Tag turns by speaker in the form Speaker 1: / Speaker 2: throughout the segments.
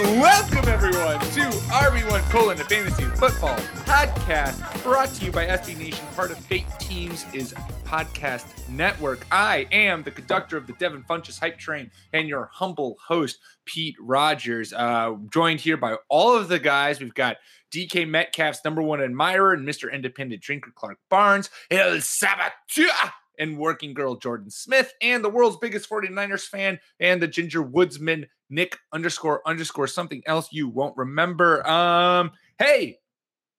Speaker 1: Welcome everyone to RB1 colon the fantasy football podcast brought to you by SB Nation, part of Fake Teams is podcast network. I am the conductor of the Devin Funchess hype train and your humble host, Pete Rogers. Uh, joined here by all of the guys. We've got DK Metcalf's number one admirer and Mr. Independent Drinker Clark Barnes, El Sabatua and working girl Jordan Smith, and the world's biggest 49ers fan, and the ginger woodsman Nick underscore underscore something else you won't remember. Um, hey,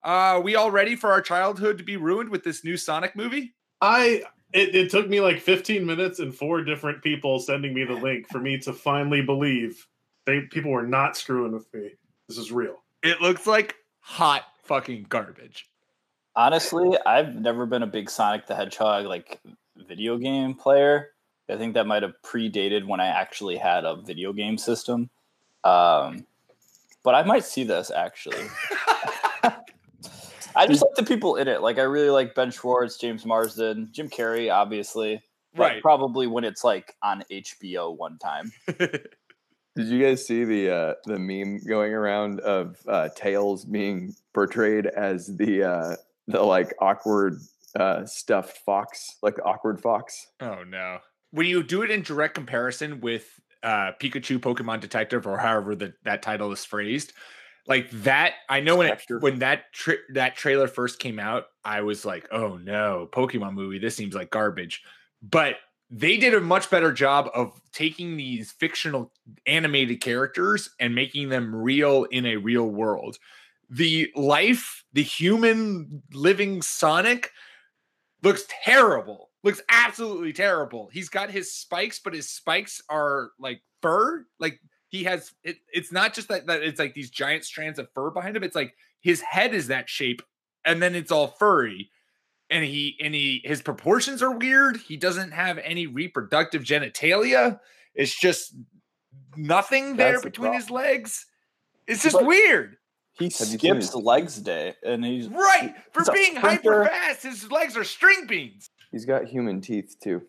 Speaker 1: uh, we all ready for our childhood to be ruined with this new Sonic movie?
Speaker 2: I it, it took me like 15 minutes and four different people sending me the link for me to finally believe they people were not screwing with me. This is real.
Speaker 1: It looks like hot fucking garbage.
Speaker 3: Honestly, I've never been a big Sonic the Hedgehog like video game player. I think that might have predated when I actually had a video game system. Um, but I might see this actually. I just like the people in it. Like I really like Ben Schwartz, James Marsden, Jim Carrey, obviously. But
Speaker 1: Right.
Speaker 3: Probably when it's like on HBO one time.
Speaker 4: Did you guys see the uh, the meme going around of uh, Tails being portrayed as the uh, the like awkward uh, stuffed fox, like awkward fox?
Speaker 1: Oh no. When you do it in direct comparison with uh Pikachu Pokemon Detective or however the, that title is phrased, like that I know when it, when that tra- that trailer first came out, I was like, "Oh no, Pokemon movie, this seems like garbage." But they did a much better job of taking these fictional animated characters and making them real in a real world. The life, the human living Sonic looks terrible. Looks absolutely terrible. He's got his spikes, but his spikes are like fur. Like he has it, it's not just that, that it's like these giant strands of fur behind him. It's like his head is that shape, and then it's all furry. And he and he his proportions are weird. He doesn't have any reproductive genitalia. It's just nothing there
Speaker 4: That's the
Speaker 1: between his legs. It's just
Speaker 3: But-
Speaker 1: weird.
Speaker 3: He
Speaker 4: Have you seen
Speaker 3: skips
Speaker 4: his-
Speaker 3: legs day and he's
Speaker 1: Right. For being hyper fast, his legs are string beans.
Speaker 4: He's got human teeth too.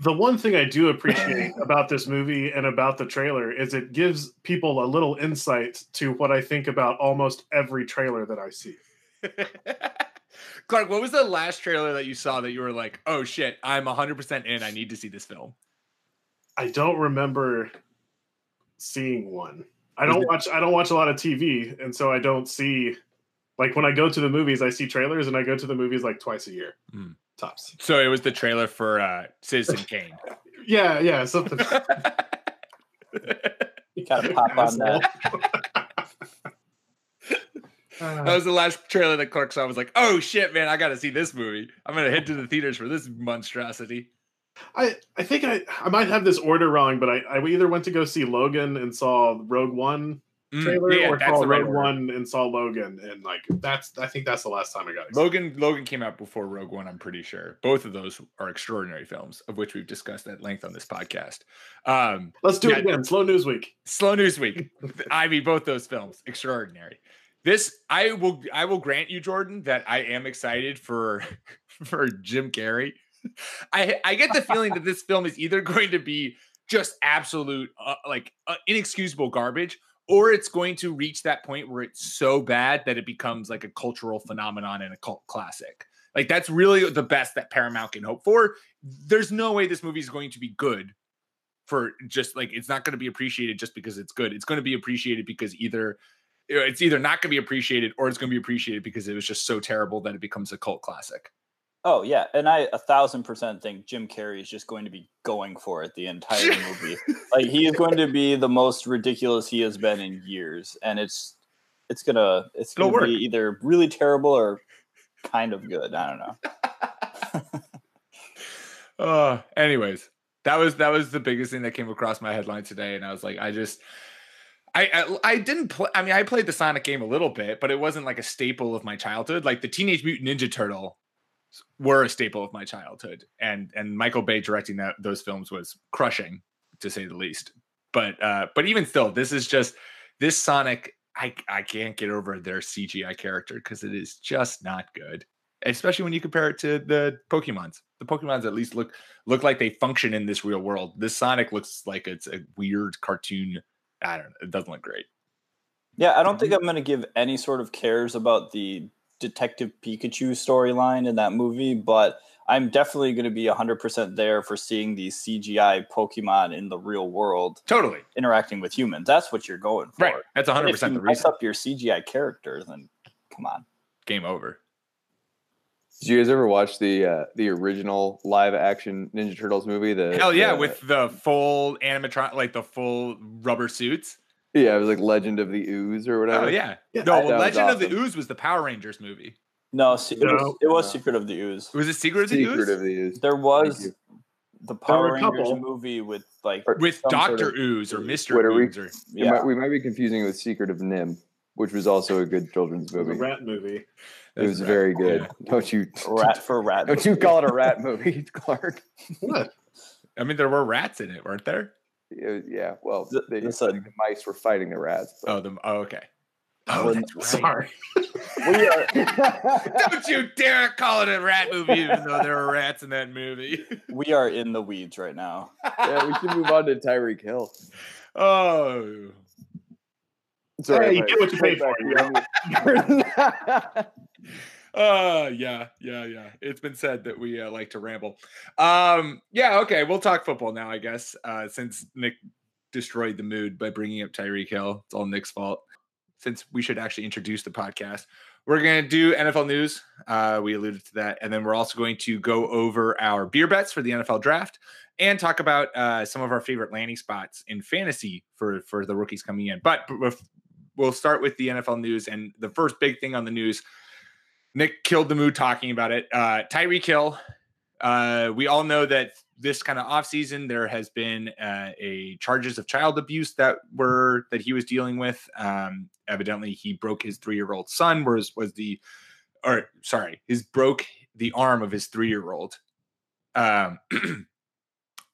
Speaker 2: The one thing I do appreciate about this movie and about the trailer is it gives people a little insight to what I think about almost every trailer that I see.
Speaker 1: Clark, what was the last trailer that you saw that you were like, oh shit, I'm 100% in. I need to see this film?
Speaker 2: I don't remember seeing one. I don't watch I don't watch a lot of TV and so I don't see like when I go to the movies I see trailers and I go to the movies like twice a year.
Speaker 1: Hmm.
Speaker 2: Tops.
Speaker 1: So it was the trailer for uh, Citizen Kane.
Speaker 2: Yeah, yeah, something
Speaker 3: you gotta pop on that.
Speaker 1: that was the last trailer that Clark saw. I was like, oh shit, man, I got to see this movie. I'm going to head to the theaters for this monstrosity.
Speaker 2: I, I think I, I might have this order wrong, but I, I either went to go see Logan and saw Rogue One
Speaker 1: Mm, yeah,
Speaker 2: or
Speaker 1: that's
Speaker 2: saw
Speaker 1: the right
Speaker 2: Rogue
Speaker 1: order.
Speaker 2: One and saw Logan, and like that's I think that's the last time I got. excited.
Speaker 1: Logan Logan came out before Rogue One, I'm pretty sure. Both of those are extraordinary films, of which we've discussed at length on this podcast. Um,
Speaker 2: Let's do
Speaker 1: Yeah.
Speaker 2: it again. Slow news week.
Speaker 1: Slow News Week. I mean, both those films extraordinary. This I will I will grant you, Jordan, that I am excited for for Jim Carrey. I I get the feeling that this film is either going to be just absolute uh, like uh, inexcusable garbage, or it's going to reach that point where it's so bad that it becomes like a cultural phenomenon and a cult classic. Like that's really the best that Paramount can hope for. There's no way this movie is going to be good for just like it's not going to be appreciated just because it's good. It's going to be appreciated because either it's either not going to be appreciated or it's going to be appreciated because it was just so terrible that it becomes a cult classic.
Speaker 3: Oh yeah, and I a thousand percent think Jim Carrey is just going to be going for it the entire movie. like he is going to be the most ridiculous he has been in years, and it's it's gonna it's
Speaker 1: It'll
Speaker 3: gonna
Speaker 1: work.
Speaker 3: be either really terrible or kind of good. I don't know.
Speaker 1: Uh, anyways, that was that was the biggest thing that came across my headline today, and I was like, I just. I, I I didn't play. I mean, I played the Sonic game a little bit, but it wasn't like a staple of my childhood. Like the Teenage Mutant Ninja Turtle were a staple of my childhood, and and Michael Bay directing that those films was crushing, to say the least. But uh, but even still, this is just this Sonic. I I can't get over their CGI character because it is just not good, especially when you compare it to the Pokemons. The Pokemons at least look look like they function in this real world. This Sonic looks like it's a weird cartoon. I don't know. It doesn't look great.
Speaker 3: Yeah, I don't think I'm going to give any sort of cares about the Detective Pikachu storyline in that movie, but I'm definitely going to be 100% there for seeing these CGI Pokemon in the real world
Speaker 1: Totally.
Speaker 3: interacting with humans. That's what you're going for.
Speaker 1: Right. That's 100%
Speaker 3: If you
Speaker 1: the
Speaker 3: mess
Speaker 1: reason.
Speaker 3: up your CGI characters, then come on.
Speaker 1: Game over.
Speaker 4: Did you guys ever watch the uh, the original live action Ninja Turtles movie? The
Speaker 1: Hell yeah,
Speaker 4: the-
Speaker 1: with the full animatron, like the full rubber suits.
Speaker 4: Yeah, it was like Legend of the Ooze or whatever.
Speaker 1: Oh yeah.
Speaker 2: Yeah,
Speaker 1: no, well,
Speaker 4: was
Speaker 1: Legend of the
Speaker 4: awesome.
Speaker 1: Ooze was the Power Rangers movie.
Speaker 3: No, se- it was, it was
Speaker 4: No.
Speaker 3: Secret of the Ooze.
Speaker 1: Was it Secret of the
Speaker 4: Secret
Speaker 1: Ooze?
Speaker 4: of the Ooze.
Speaker 3: There was the Power Rangers movie with like
Speaker 1: With
Speaker 3: some sort
Speaker 1: Doctor
Speaker 3: of-
Speaker 1: Ooze or Mister
Speaker 4: What are we-
Speaker 1: Ooze or
Speaker 3: yeah.
Speaker 4: might- we might be confusing it with Secret of NIMH, which was also a good children's
Speaker 2: It was a
Speaker 4: movie.
Speaker 2: rat movie.
Speaker 4: It was
Speaker 1: right.
Speaker 4: very good.
Speaker 1: Yeah.
Speaker 4: Don't you
Speaker 3: rat for rat.
Speaker 4: don't you call it a rat movie, Clark?
Speaker 2: What?
Speaker 1: I mean, there were rats in it, weren't there?
Speaker 4: Yeah, yeah, well,
Speaker 3: Th-
Speaker 4: they,
Speaker 3: this
Speaker 4: I
Speaker 3: a-
Speaker 4: the mice were fighting the rats. but-
Speaker 1: Oh, the oh, okay. Oh, that's right.
Speaker 2: Sorry.
Speaker 3: We are
Speaker 1: Don't you dare call it a rat movie, even though there were rats in that movie.
Speaker 3: we are in the weeds right now.
Speaker 4: yeah, we should move on to Tyreek Hill.
Speaker 1: oh,
Speaker 4: Sorry,
Speaker 2: Hey, you
Speaker 4: Mike.
Speaker 2: get what you pay
Speaker 4: for.
Speaker 1: Uh yeah yeah yeah. It's been said that we uh, like to ramble. Um yeah okay we'll talk football now i guess uh since nick destroyed the mood by bringing up tyreek hill. It's all nick's fault. Since we should actually introduce the podcast we're going to do nfl news. Uh we alluded to that and then we're also going to go over our beer bets for the nfl draft and talk about uh some of our favorite landing spots in fantasy for for the rookies coming in. But bef- we'll start with the nfl news and the first big thing on the news Nick killed the mood talking about it. Uh, Tyreek Hill. Uh, we all know that this kind of offseason there has been uh, a charges of child abuse that were that he was dealing with. Um, evidently, he broke his three-year-old son. Was was the or sorry, his broke the arm of his three-year-old. Um,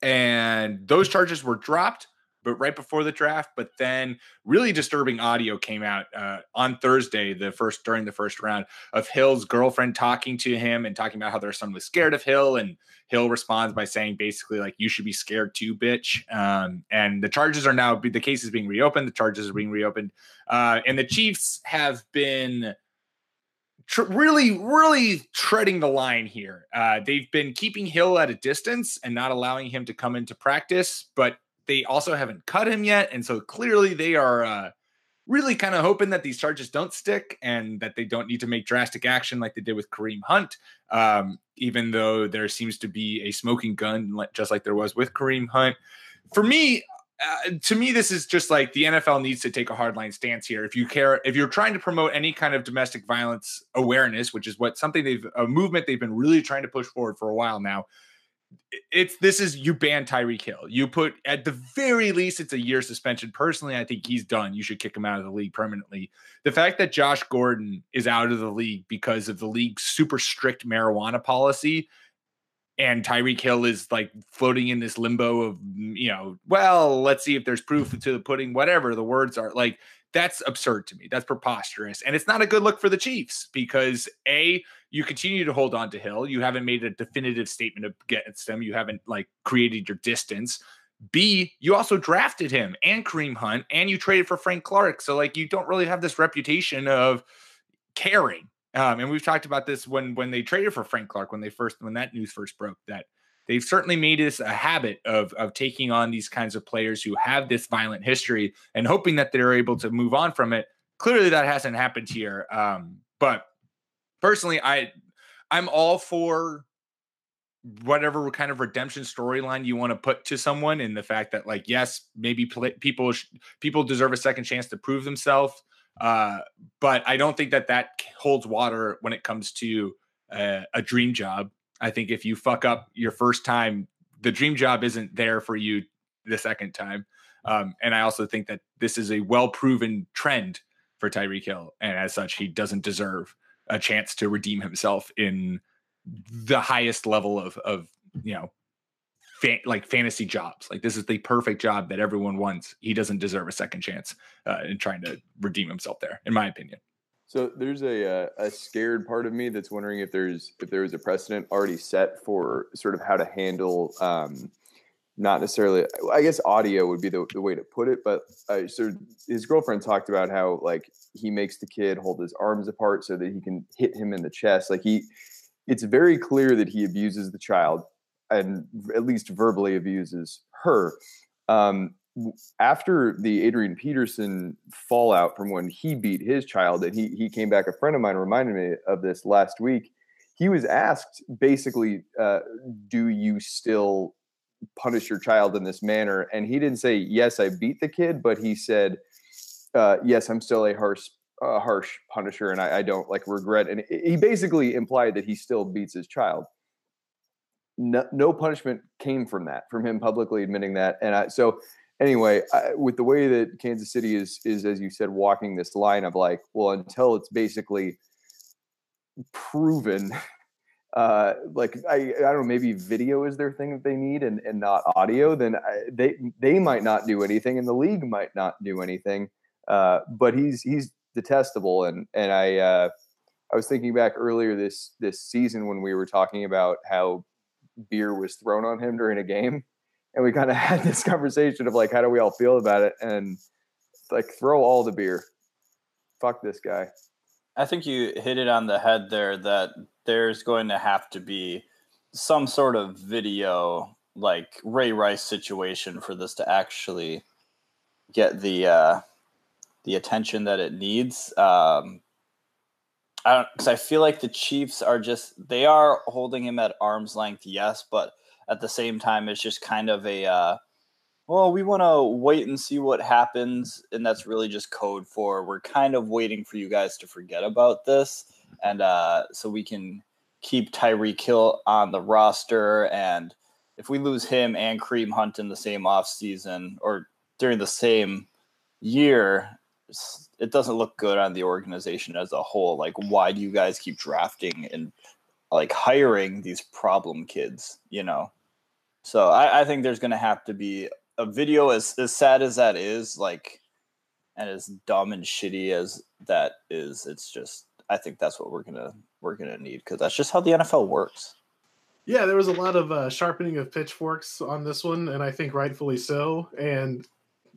Speaker 1: and those charges were dropped but right before the draft. But then really disturbing audio came out uh, on Thursday, the first during the first round of Hill's girlfriend talking to him and talking about how their son was scared of Hill. And Hill responds by saying basically like, you should be scared too, bitch. Um, and the charges are now, the case is being reopened. The charges are being reopened. Uh, and the Chiefs have been tr- really, really treading the line here. Uh, they've been keeping Hill at a distance and not allowing him to come into practice, but they also haven't cut him yet. And so clearly they are uh, really kind of hoping that these charges don't stick and that they don't need to make drastic action like they did with Kareem Hunt, um, even though there seems to be a smoking gun, just like there was with Kareem Hunt. For me, uh, to me, this is just like the NFL needs to take a hardline stance here. If you care, if you're trying to promote any kind of domestic violence awareness, which is what something they've a movement they've been really trying to push forward for a while now, it's this is you ban Tyreek Hill. You put at the very least it's a year suspension. Personally, I think he's done. You should kick him out of the league permanently. The fact that Josh Gordon is out of the league because of the league's super strict marijuana policy and Tyreek Hill is like floating in this limbo of you know, well, let's see if there's proof to the pudding, whatever the words are. Like that's absurd to me. That's preposterous. And it's not a good look for the Chiefs because A, you continue to hold on to Hill. You haven't made a definitive statement against him. You haven't like created your distance. B, you also drafted him and Kareem Hunt and you traded for Frank Clark. So like you don't really have this reputation of caring. Um, and we've talked about this when when they traded for Frank Clark when they first when that news first broke that they've certainly made this a habit of of taking on these kinds of players who have this violent history and hoping that they're able to move on from it. Clearly, that hasn't happened here. Um, but personally, I I'm all for whatever kind of redemption storyline you want to put to someone and the fact that like yes maybe pl- people sh- people deserve a second chance to prove themselves uh, but i don't think that that holds water when it comes to uh, a dream job i think if you fuck up your first time the dream job isn't there for you the second time. Um, and i also think that this is a well proven trend for tyreek hill and as such he doesn't deserve a chance to redeem himself in the highest level of of you know fa- like fantasy jobs. Like this is the perfect job that everyone wants. He doesn't deserve a second chance uh, in trying to redeem himself there in my opinion
Speaker 4: So there's a uh, a scared part of me that's wondering if there's if there was a precedent already set for sort of how to handle um, not necessarily I guess audio would be the, the way to put it, but uh, so his girlfriend talked about how like he makes the kid hold his arms apart so that he can hit him in the chest. Like he, it's very clear that he abuses the child and at least verbally abuses her. Um, after the Adrian Peterson fallout from when he beat his child, and he he came back. A friend of mine reminded me of this last week. He was asked basically, uh, "Do you still punish your child in this manner?" And he didn't say, "Yes, I beat the kid," but he said, uh, "Yes, I'm still a harsh." Uh, harsh punisher, and I, I don't like regret. And he basically implied that he still beats his child no, no punishment came from that, from him publicly admitting that. And I, so, anyway, I, with the way that Kansas City is, is as you said, walking this line of like, well, until it's basically proven, uh, like I, I don't know, maybe video is their thing that they need, and, and not audio. Then I, they they might not do anything, and the league might not do anything. Uh, but he's he's detestable, and and I. Uh, I was thinking back earlier this this season when we were talking about how beer was thrown on him during a game and we kind of had this conversation of like how do we all feel about it? And like throw all the beer. Fuck this guy.
Speaker 3: I think you hit it on the head there that there's going to have to be some sort of video like Ray Rice situation for this to actually get the uh, the attention that it needs. Um, I don't because I feel like the Chiefs are just they are holding him at arm's length, yes, but at the same time, it's just kind of a uh, well, we want to wait and see what happens, and that's really just code for we're kind of waiting for you guys to forget about this, and uh, so we can keep Tyreek Hill on the roster, and if we lose him and Kareem Hunt in the same offseason or during the same year, it doesn't look good on the organization as a whole. Like, why do you guys keep drafting and like hiring these problem kids? You know, so I, I think there's going to have to be a video as as sad as that is, like, and as dumb and shitty as that is. It's just I think that's what we're gonna we're gonna need because that's just how the NFL works.
Speaker 5: Yeah, there was a lot of uh, sharpening of pitchforks on this one, and I think rightfully so. And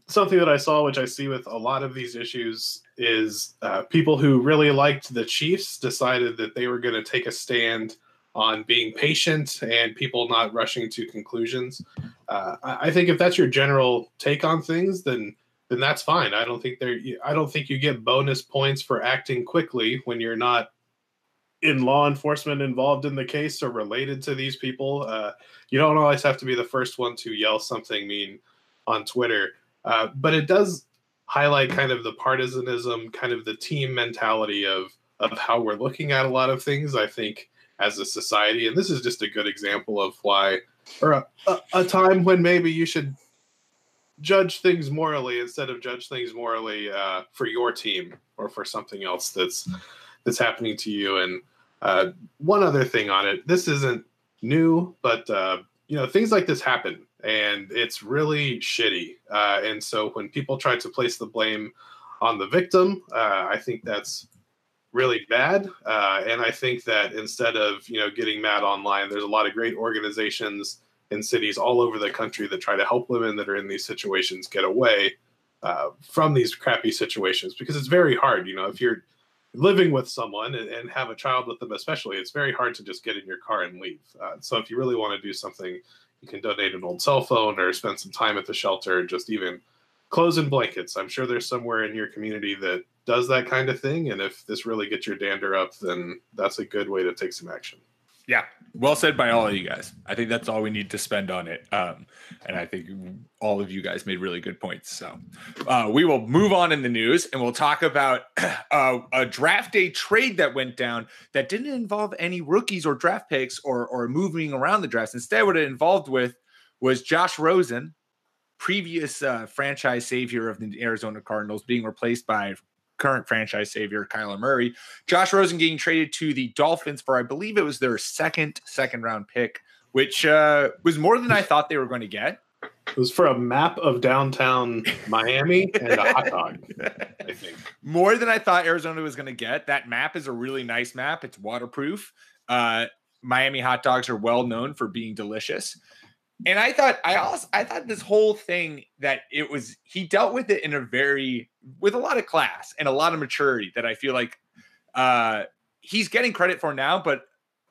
Speaker 5: something that I saw, which I see with a lot of these issues, is uh, people who really liked the Chiefs decided that they were going to take a stand on being patient and people not rushing to conclusions. Uh, I think if that's your general take on things, then then that's fine. I don't think there. I don't think you get bonus points for acting quickly when you're not in law enforcement involved in the case or related to these people. Uh, you don't always have to be the first one to yell something mean on Twitter. Uh, but it does highlight kind of the partisanism, kind of the team mentality of of how we're looking at a lot of things. I think as a society, and this is just a good example of why, or a, a, a time when maybe you should judge things morally instead of judge things morally uh, for your team or for something else that's that's happening to you. And uh, one other thing on it, this isn't new, but uh, you know things like this happen and it's really shitty. Uh, and so when people try to place the blame on the victim, uh, I think that's really bad. Uh, and I think that instead of you know getting mad online, there's a lot of great organizations in cities all over the country that try to help women that are in these situations get away uh, from these crappy situations because it's very hard. You know, if you're living with someone and, and have a child with them, especially, it's very hard to just get in your car and leave. Uh, so if you really want to do something you can donate an old cell phone or spend some time at the shelter, just even clothes and blankets. I'm sure there's somewhere in your community that
Speaker 2: does that kind of thing. And if this really gets your dander up, then that's a good way to take some action.
Speaker 1: Yeah, well said by all of you guys. I think that's all we need to spend on it. Um, and I think all of you guys made really good points. So uh, we will move on in the news and we'll talk about uh, a draft day trade that went down that didn't involve any rookies or draft picks or or moving around the drafts. Instead, what it involved with was Josh Rosen, previous uh, franchise savior of the Arizona Cardinals, being replaced by current franchise savior Kyler Murray. Josh Rosen getting traded to the Dolphins for I believe it was their second second round pick, which uh, was more than I thought they were going to get.
Speaker 2: It was for a map of downtown Miami and a hot dog. I think
Speaker 1: more than I thought Arizona was going to get. That map is a really nice map. It's waterproof. Uh, Miami hot dogs are well known for being delicious and I thought I also I thought this whole thing that it was he dealt with it in a very with a lot of class and a lot of maturity that I feel like uh he's getting credit for now, but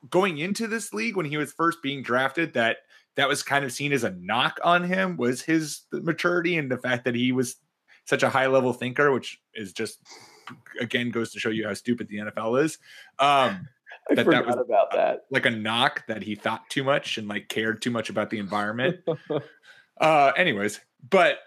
Speaker 1: going into this league when he was first being drafted, that that was kind of seen as a knock on him was his maturity and the fact that he was such a high level thinker, which is just again goes to show you how stupid the NFL is. Um
Speaker 4: I that forgot that was about that.
Speaker 1: Like a knock that he thought too much and like cared too much about the environment. uh, anyways, but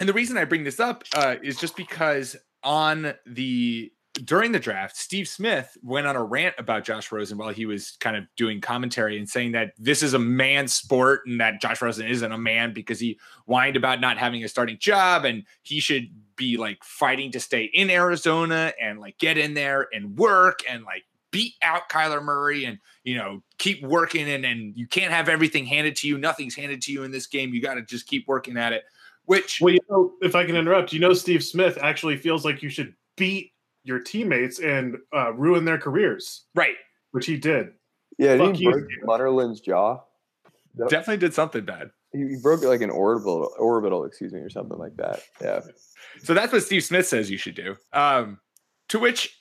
Speaker 1: and the reason I bring this up uh, is just because on the during the draft, Steve Smith went on a rant about Josh Rosen while he was kind of doing commentary and saying that this is a man sport and that Josh Rosen isn't a man because he whined about not having a starting job and he should be like fighting to stay in Arizona and like get in there and work and like beat out Kyler Murray and you know keep working and and you can't have everything handed to you. Nothing's handed to you in this game. You got to just keep working at it. Which
Speaker 2: well, you know, if I can interrupt, you know, Steve Smith actually feels like you should beat your teammates and uh, ruin their careers,
Speaker 1: right?
Speaker 2: Which he did.
Speaker 4: Yeah, Fuck he broke Munnerlyn's jaw.
Speaker 1: Definitely did something bad.
Speaker 4: He broke like an orbital, orbital, excuse me, or something like that. Yeah.
Speaker 1: So that's what Steve Smith says you should do. Um, to which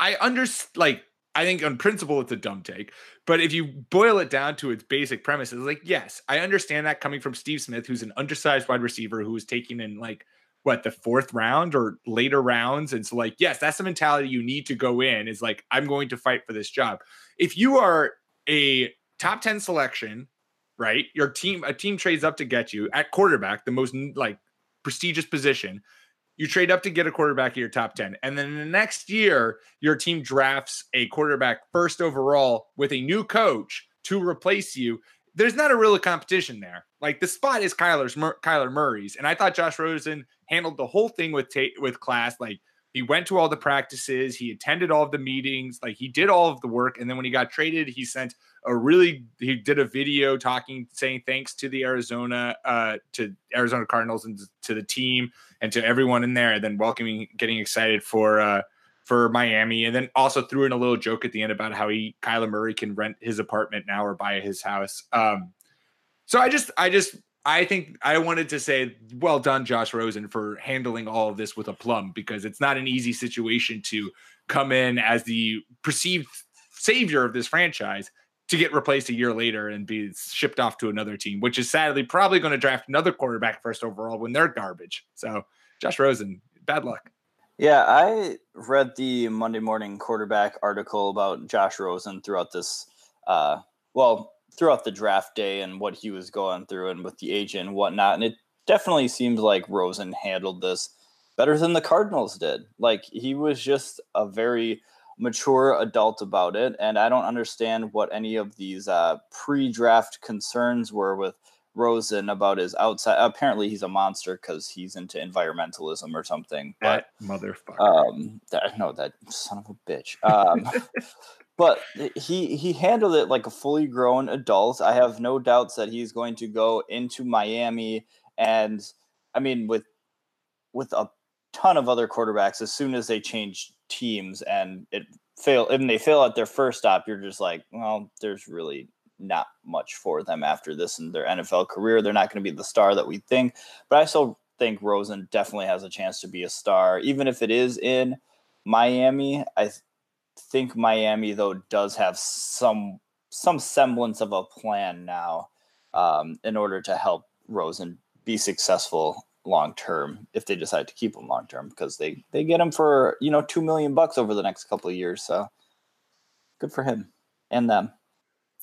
Speaker 1: I understand, like I think on principle it's a dumb take, but if you boil it down to its basic premise, it's like yes, I understand that coming from Steve Smith, who's an undersized wide receiver who was taken in like what the fourth round or later rounds, and so like yes, that's the mentality you need to go in. Is like I'm going to fight for this job. If you are a top ten selection, right? Your team a team trades up to get you at quarterback, the most like prestigious position you trade up to get a quarterback in your top 10. And then the next year, your team drafts a quarterback first overall with a new coach to replace you. There's not a real competition there. Like the spot is Kyler's Kyler Murray's, and I thought Josh Rosen handled the whole thing with ta- with class. Like he went to all the practices, he attended all of the meetings, like he did all of the work. And then when he got traded, he sent a really he did a video talking, saying thanks to the Arizona uh to Arizona Cardinals and to the team and to everyone in there, and then welcoming, getting excited for uh for Miami, and then also threw in a little joke at the end about how he Kyler Murray can rent his apartment now or buy his house. Um, so I just I just I think I wanted to say, well done, Josh Rosen, for handling all of this with a plum because it's not an easy situation to come in as the perceived savior of this franchise to get replaced a year later and be shipped off to another team, which is sadly probably going to draft another quarterback first overall when they're garbage. So, Josh Rosen, bad luck.
Speaker 3: Yeah, I read the Monday morning quarterback article about Josh Rosen throughout this. Uh, well, throughout the draft day and what he was going through and with the agent and whatnot. And it definitely seems like Rosen handled this better than the Cardinals did. Like he was just a very mature adult about it. And I don't understand what any of these uh, pre draft concerns were with Rosen about his outside. Apparently, he's a monster because he's into environmentalism or something.
Speaker 1: But that motherfucker.
Speaker 3: Um, that, no, that son of a bitch. Um, but he he handled it like a fully grown adult. I have no doubts that he's going to go into Miami and I mean with with a ton of other quarterbacks as soon as they change teams and it fail and they fail at their first stop you're just like well there's really not much for them after this in their NFL career they're not going to be the star that we think but I still think Rosen definitely has a chance to be a star even if it is in Miami I think Miami though does have some some semblance of a plan now um, in order to help Rosen be successful long term if they decide to keep him long term because they they get him for you know two million bucks over the next couple of years. So good for him and them.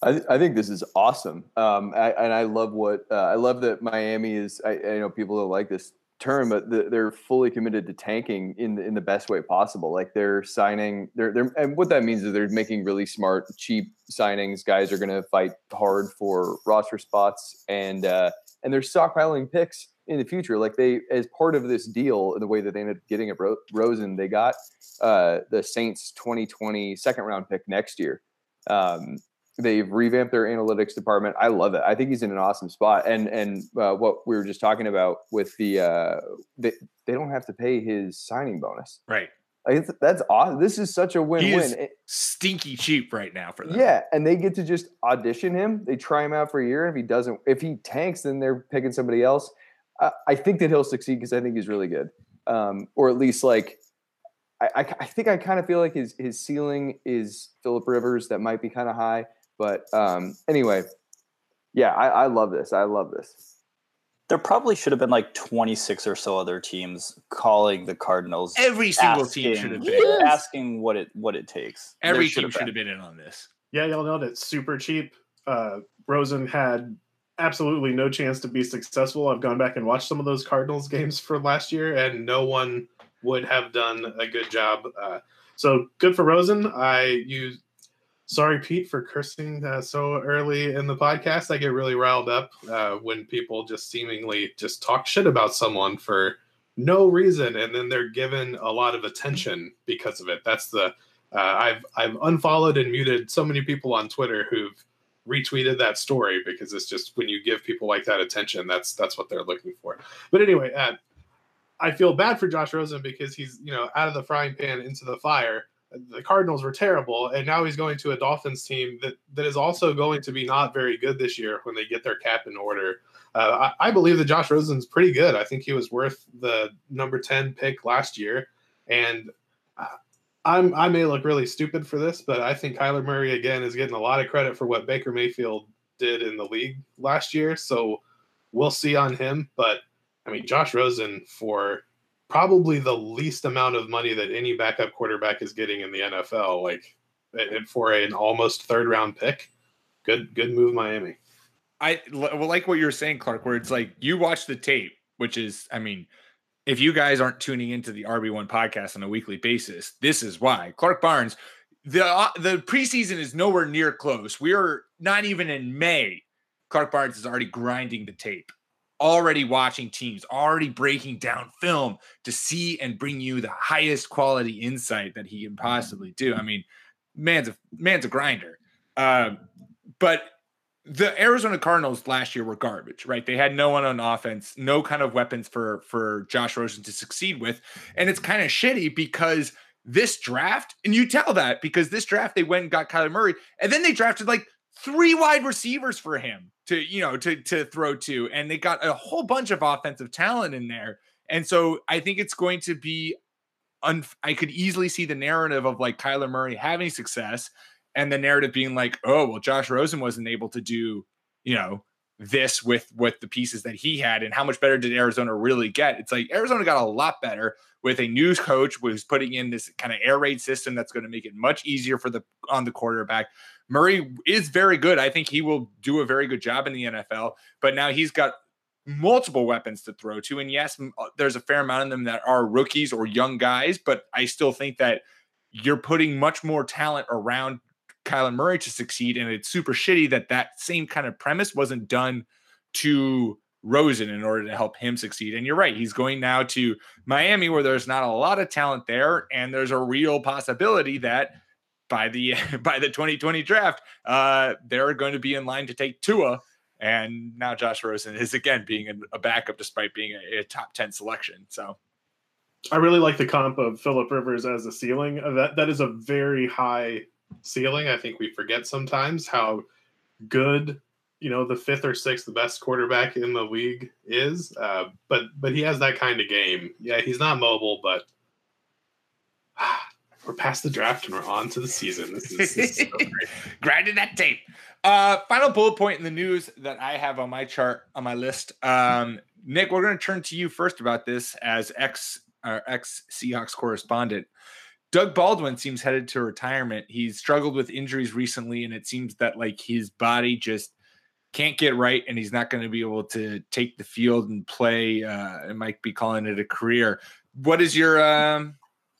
Speaker 4: I, I think this is awesome, um, I, and I love what uh, I love that Miami is. I, I know people don't like this term, but they're fully committed to tanking in the, in the best way possible. Like they're signing, they're they're, and what that means is they're making really smart, cheap signings. Guys are going to fight hard for roster spots, and uh, and they're stockpiling picks in the future. Like they, as part of this deal, in the way that they ended up getting a Ro- Rosen, they got uh, the Saints 2020 second round pick next year. Um, they've revamped their analytics department. I love it. I think he's in an awesome spot. And and uh, what we were just talking about with the uh, they they don't have to pay his signing bonus.
Speaker 1: Right.
Speaker 4: Like that's awesome. This is such a
Speaker 1: He
Speaker 4: win-win.
Speaker 1: is stinky cheap right now for them.
Speaker 4: yeah, and they get to just audition him. They try him out for a year. And if he doesn't, if he tanks, then they're picking somebody else. I, I think that he'll succeed because I think he's really good, um, or at least like. I, I, I think I kind of feel like his his ceiling is Philip Rivers. That might be kind of high, but um, anyway, yeah, I, I love this. I love this.
Speaker 3: There probably should have been like 26 or so other teams calling the Cardinals.
Speaker 1: Every single team should have been.
Speaker 3: asking what it what it takes.
Speaker 1: Every
Speaker 3: should
Speaker 1: team
Speaker 3: have
Speaker 1: should have been in on this.
Speaker 5: Yeah, y'all know that it's super cheap. Uh, Rosen had absolutely no chance to be successful. I've gone back and watched some of those Cardinals games for last year, and no one would have done a good job. Uh, so good for Rosen. I use. Sorry, Pete, for cursing uh, so early in the podcast. I get really riled up uh, when people just seemingly just talk shit about someone for no reason, and then they're given a lot of attention because of it. That's the uh, I've I've unfollowed and muted so many people on Twitter who've retweeted that story because it's just when you give people like that attention, that's that's what they're looking for. But anyway, uh, I feel bad for Josh Rosen because he's you know out of the frying pan into the fire. The Cardinals were terrible, and now he's going to a Dolphins team that that is also going to be not very good this year when they get their cap in order. Uh, I, I believe that Josh Rosen's pretty good. I think he was worth the number ten pick last year, and I'm I may look really stupid for this, but I think Kyler Murray again is getting a lot of credit for what Baker Mayfield did in the league last year. So we'll see on him. But I mean, Josh Rosen for probably the least amount of money that any backup quarterback is getting in the NFL, like for an almost third round pick. Good good move, Miami.
Speaker 1: I well, like what you're saying, Clark, where it's like you watch the tape, which is, I mean, if you guys aren't tuning into the RB1 podcast on a weekly basis, this is why. Clark Barnes, the uh, the preseason is nowhere near close. We are not even in May. Clark Barnes is already grinding the tape, already watching teams, already breaking down film to see and bring you the highest quality insight that he can possibly do. I mean, man's a man's a grinder. Um, but the Arizona Cardinals last year were garbage, right? They had no one on offense, no kind of weapons for for Josh Rosen to succeed with, and it's kind of shitty because this draft, and you tell that because this draft they went and got Kyler Murray, and then they drafted like three wide receivers for him to you know to to throw to, and they got a whole bunch of offensive talent in there, and so I think it's going to be. Un- I could easily see the narrative of like Kyler Murray having success and the narrative being like, oh, well, Josh Rosen wasn't able to do, you know, this with with the pieces that he had, and how much better did Arizona really get? It's like Arizona got a lot better with a news coach who's putting in this kind of air raid system that's going to make it much easier for the on the quarterback. Murray is very good. I think he will do a very good job in the NFL, but now he's got multiple weapons to throw to. And yes, uh, there's a fair amount of them that are rookies or young guys, but I still think that you're putting much more talent around Kyler Murray to succeed. And it's super shitty that that same kind of premise wasn't done to Rosen in order to help him succeed. And you're right, he's going now to Miami where there's not a lot of talent there, and there's a real possibility that by the by the 2020 draft, uh, they're going to be in line to take Tua. And now Josh Rosen is again being a- backup despite being a, a top 10 selection. So
Speaker 5: I really like the comp of Philip Rivers as a ceiling. That that is a very high ceiling. I think we forget sometimes how good you know the fifth or sixth best quarterback in the league is. Uh, but but he has that kind of game. Yeah, he's not mobile, but we're past the draft and we're on to the season. This is, this is so
Speaker 1: grinding that tape. Uh, final bullet point in the news that I have on my chart on my list. Um, Nick, we're going to turn to you first about this as ex our ex Seahawks correspondent. Doug Baldwin seems headed to retirement. He's struggled with injuries recently, and it seems that like his body just can't get right, and he's not going to be able to take the field and play. Uh, it might be calling it a career. What is your um,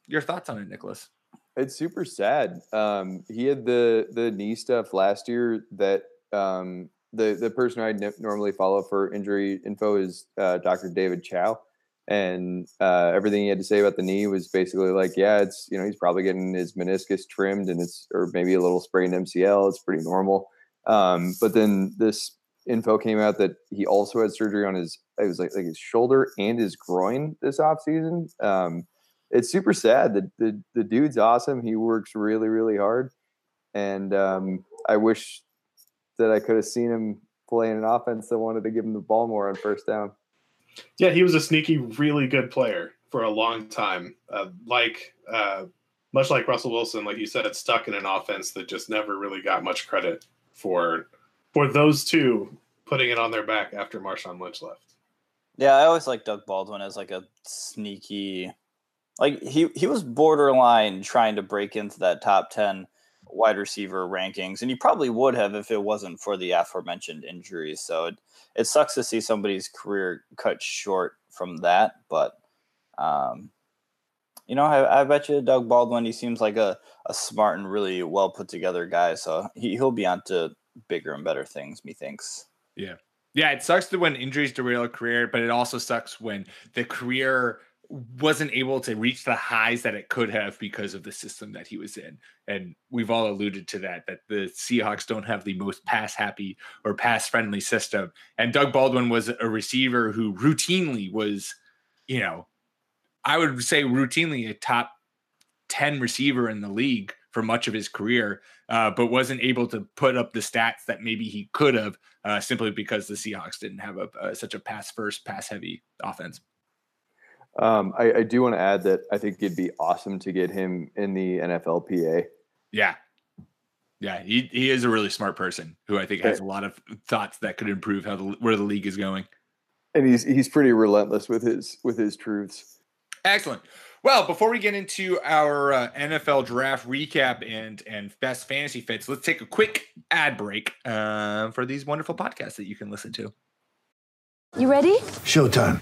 Speaker 1: your thoughts on it, Nicholas?
Speaker 4: It's super sad. Um, he had the the knee stuff last year that um, the the person I normally follow for injury info is uh, Dr. David Chao, and uh, everything he had to say about the knee was basically like, yeah, it's you know he's probably getting his meniscus trimmed and it's or maybe a little sprained MCL. It's pretty normal. Um, but then this info came out that he also had surgery on his it was like, like his shoulder and his groin this off season. Um, it's super sad. The, the the dude's awesome. He works really really hard, and um, I wish that I could have seen him playing an offense that wanted to give him the ball more on first down.
Speaker 2: Yeah, he was a sneaky, really good player for a long time. Uh, like uh, much like Russell Wilson, like you said, it's stuck in an offense that just never really got much credit for for those two putting it on their back after Marshawn Lynch left.
Speaker 3: Yeah, I always like Doug Baldwin as like a sneaky, like he he was borderline trying to break into that top ten wide receiver rankings, and he probably would have if it wasn't for the aforementioned injuries. So it, it sucks to see somebody's career cut short from that. But, um, you know, I, I, bet you Doug Baldwin, he seems like a, a smart and really well put together guy. So he, he'll be on to bigger and better things, methinks.
Speaker 1: Yeah. Yeah, it sucks to when injuries derail a career, but it also sucks when the career wasn't able to reach the highs that it could have because of the system that he was in. And we've all alluded to that, that the Seahawks don't have the most pass happy or pass friendly system. And Doug Baldwin was a receiver who routinely was, you know, I would say routinely a top 10 receiver in the league for much of his career, uh, but wasn't able to put up the stats that maybe he could have uh, simply because the Seahawks didn't have a, such a pass first, pass heavy offense.
Speaker 4: Um, I, I, do want to add that I think it'd be awesome to get him in the NFLPA.
Speaker 1: Yeah. Yeah, he, he is a really smart person who I think has a lot of thoughts that could improve how the, where the league is going.
Speaker 4: And he's he's pretty relentless with his with his truths.
Speaker 1: Excellent. Well, before we get into our uh, NFL draft recap and and best fantasy fits, let's take a quick ad break uh, for these wonderful podcasts that you can listen to.
Speaker 6: You ready?
Speaker 7: Showtime.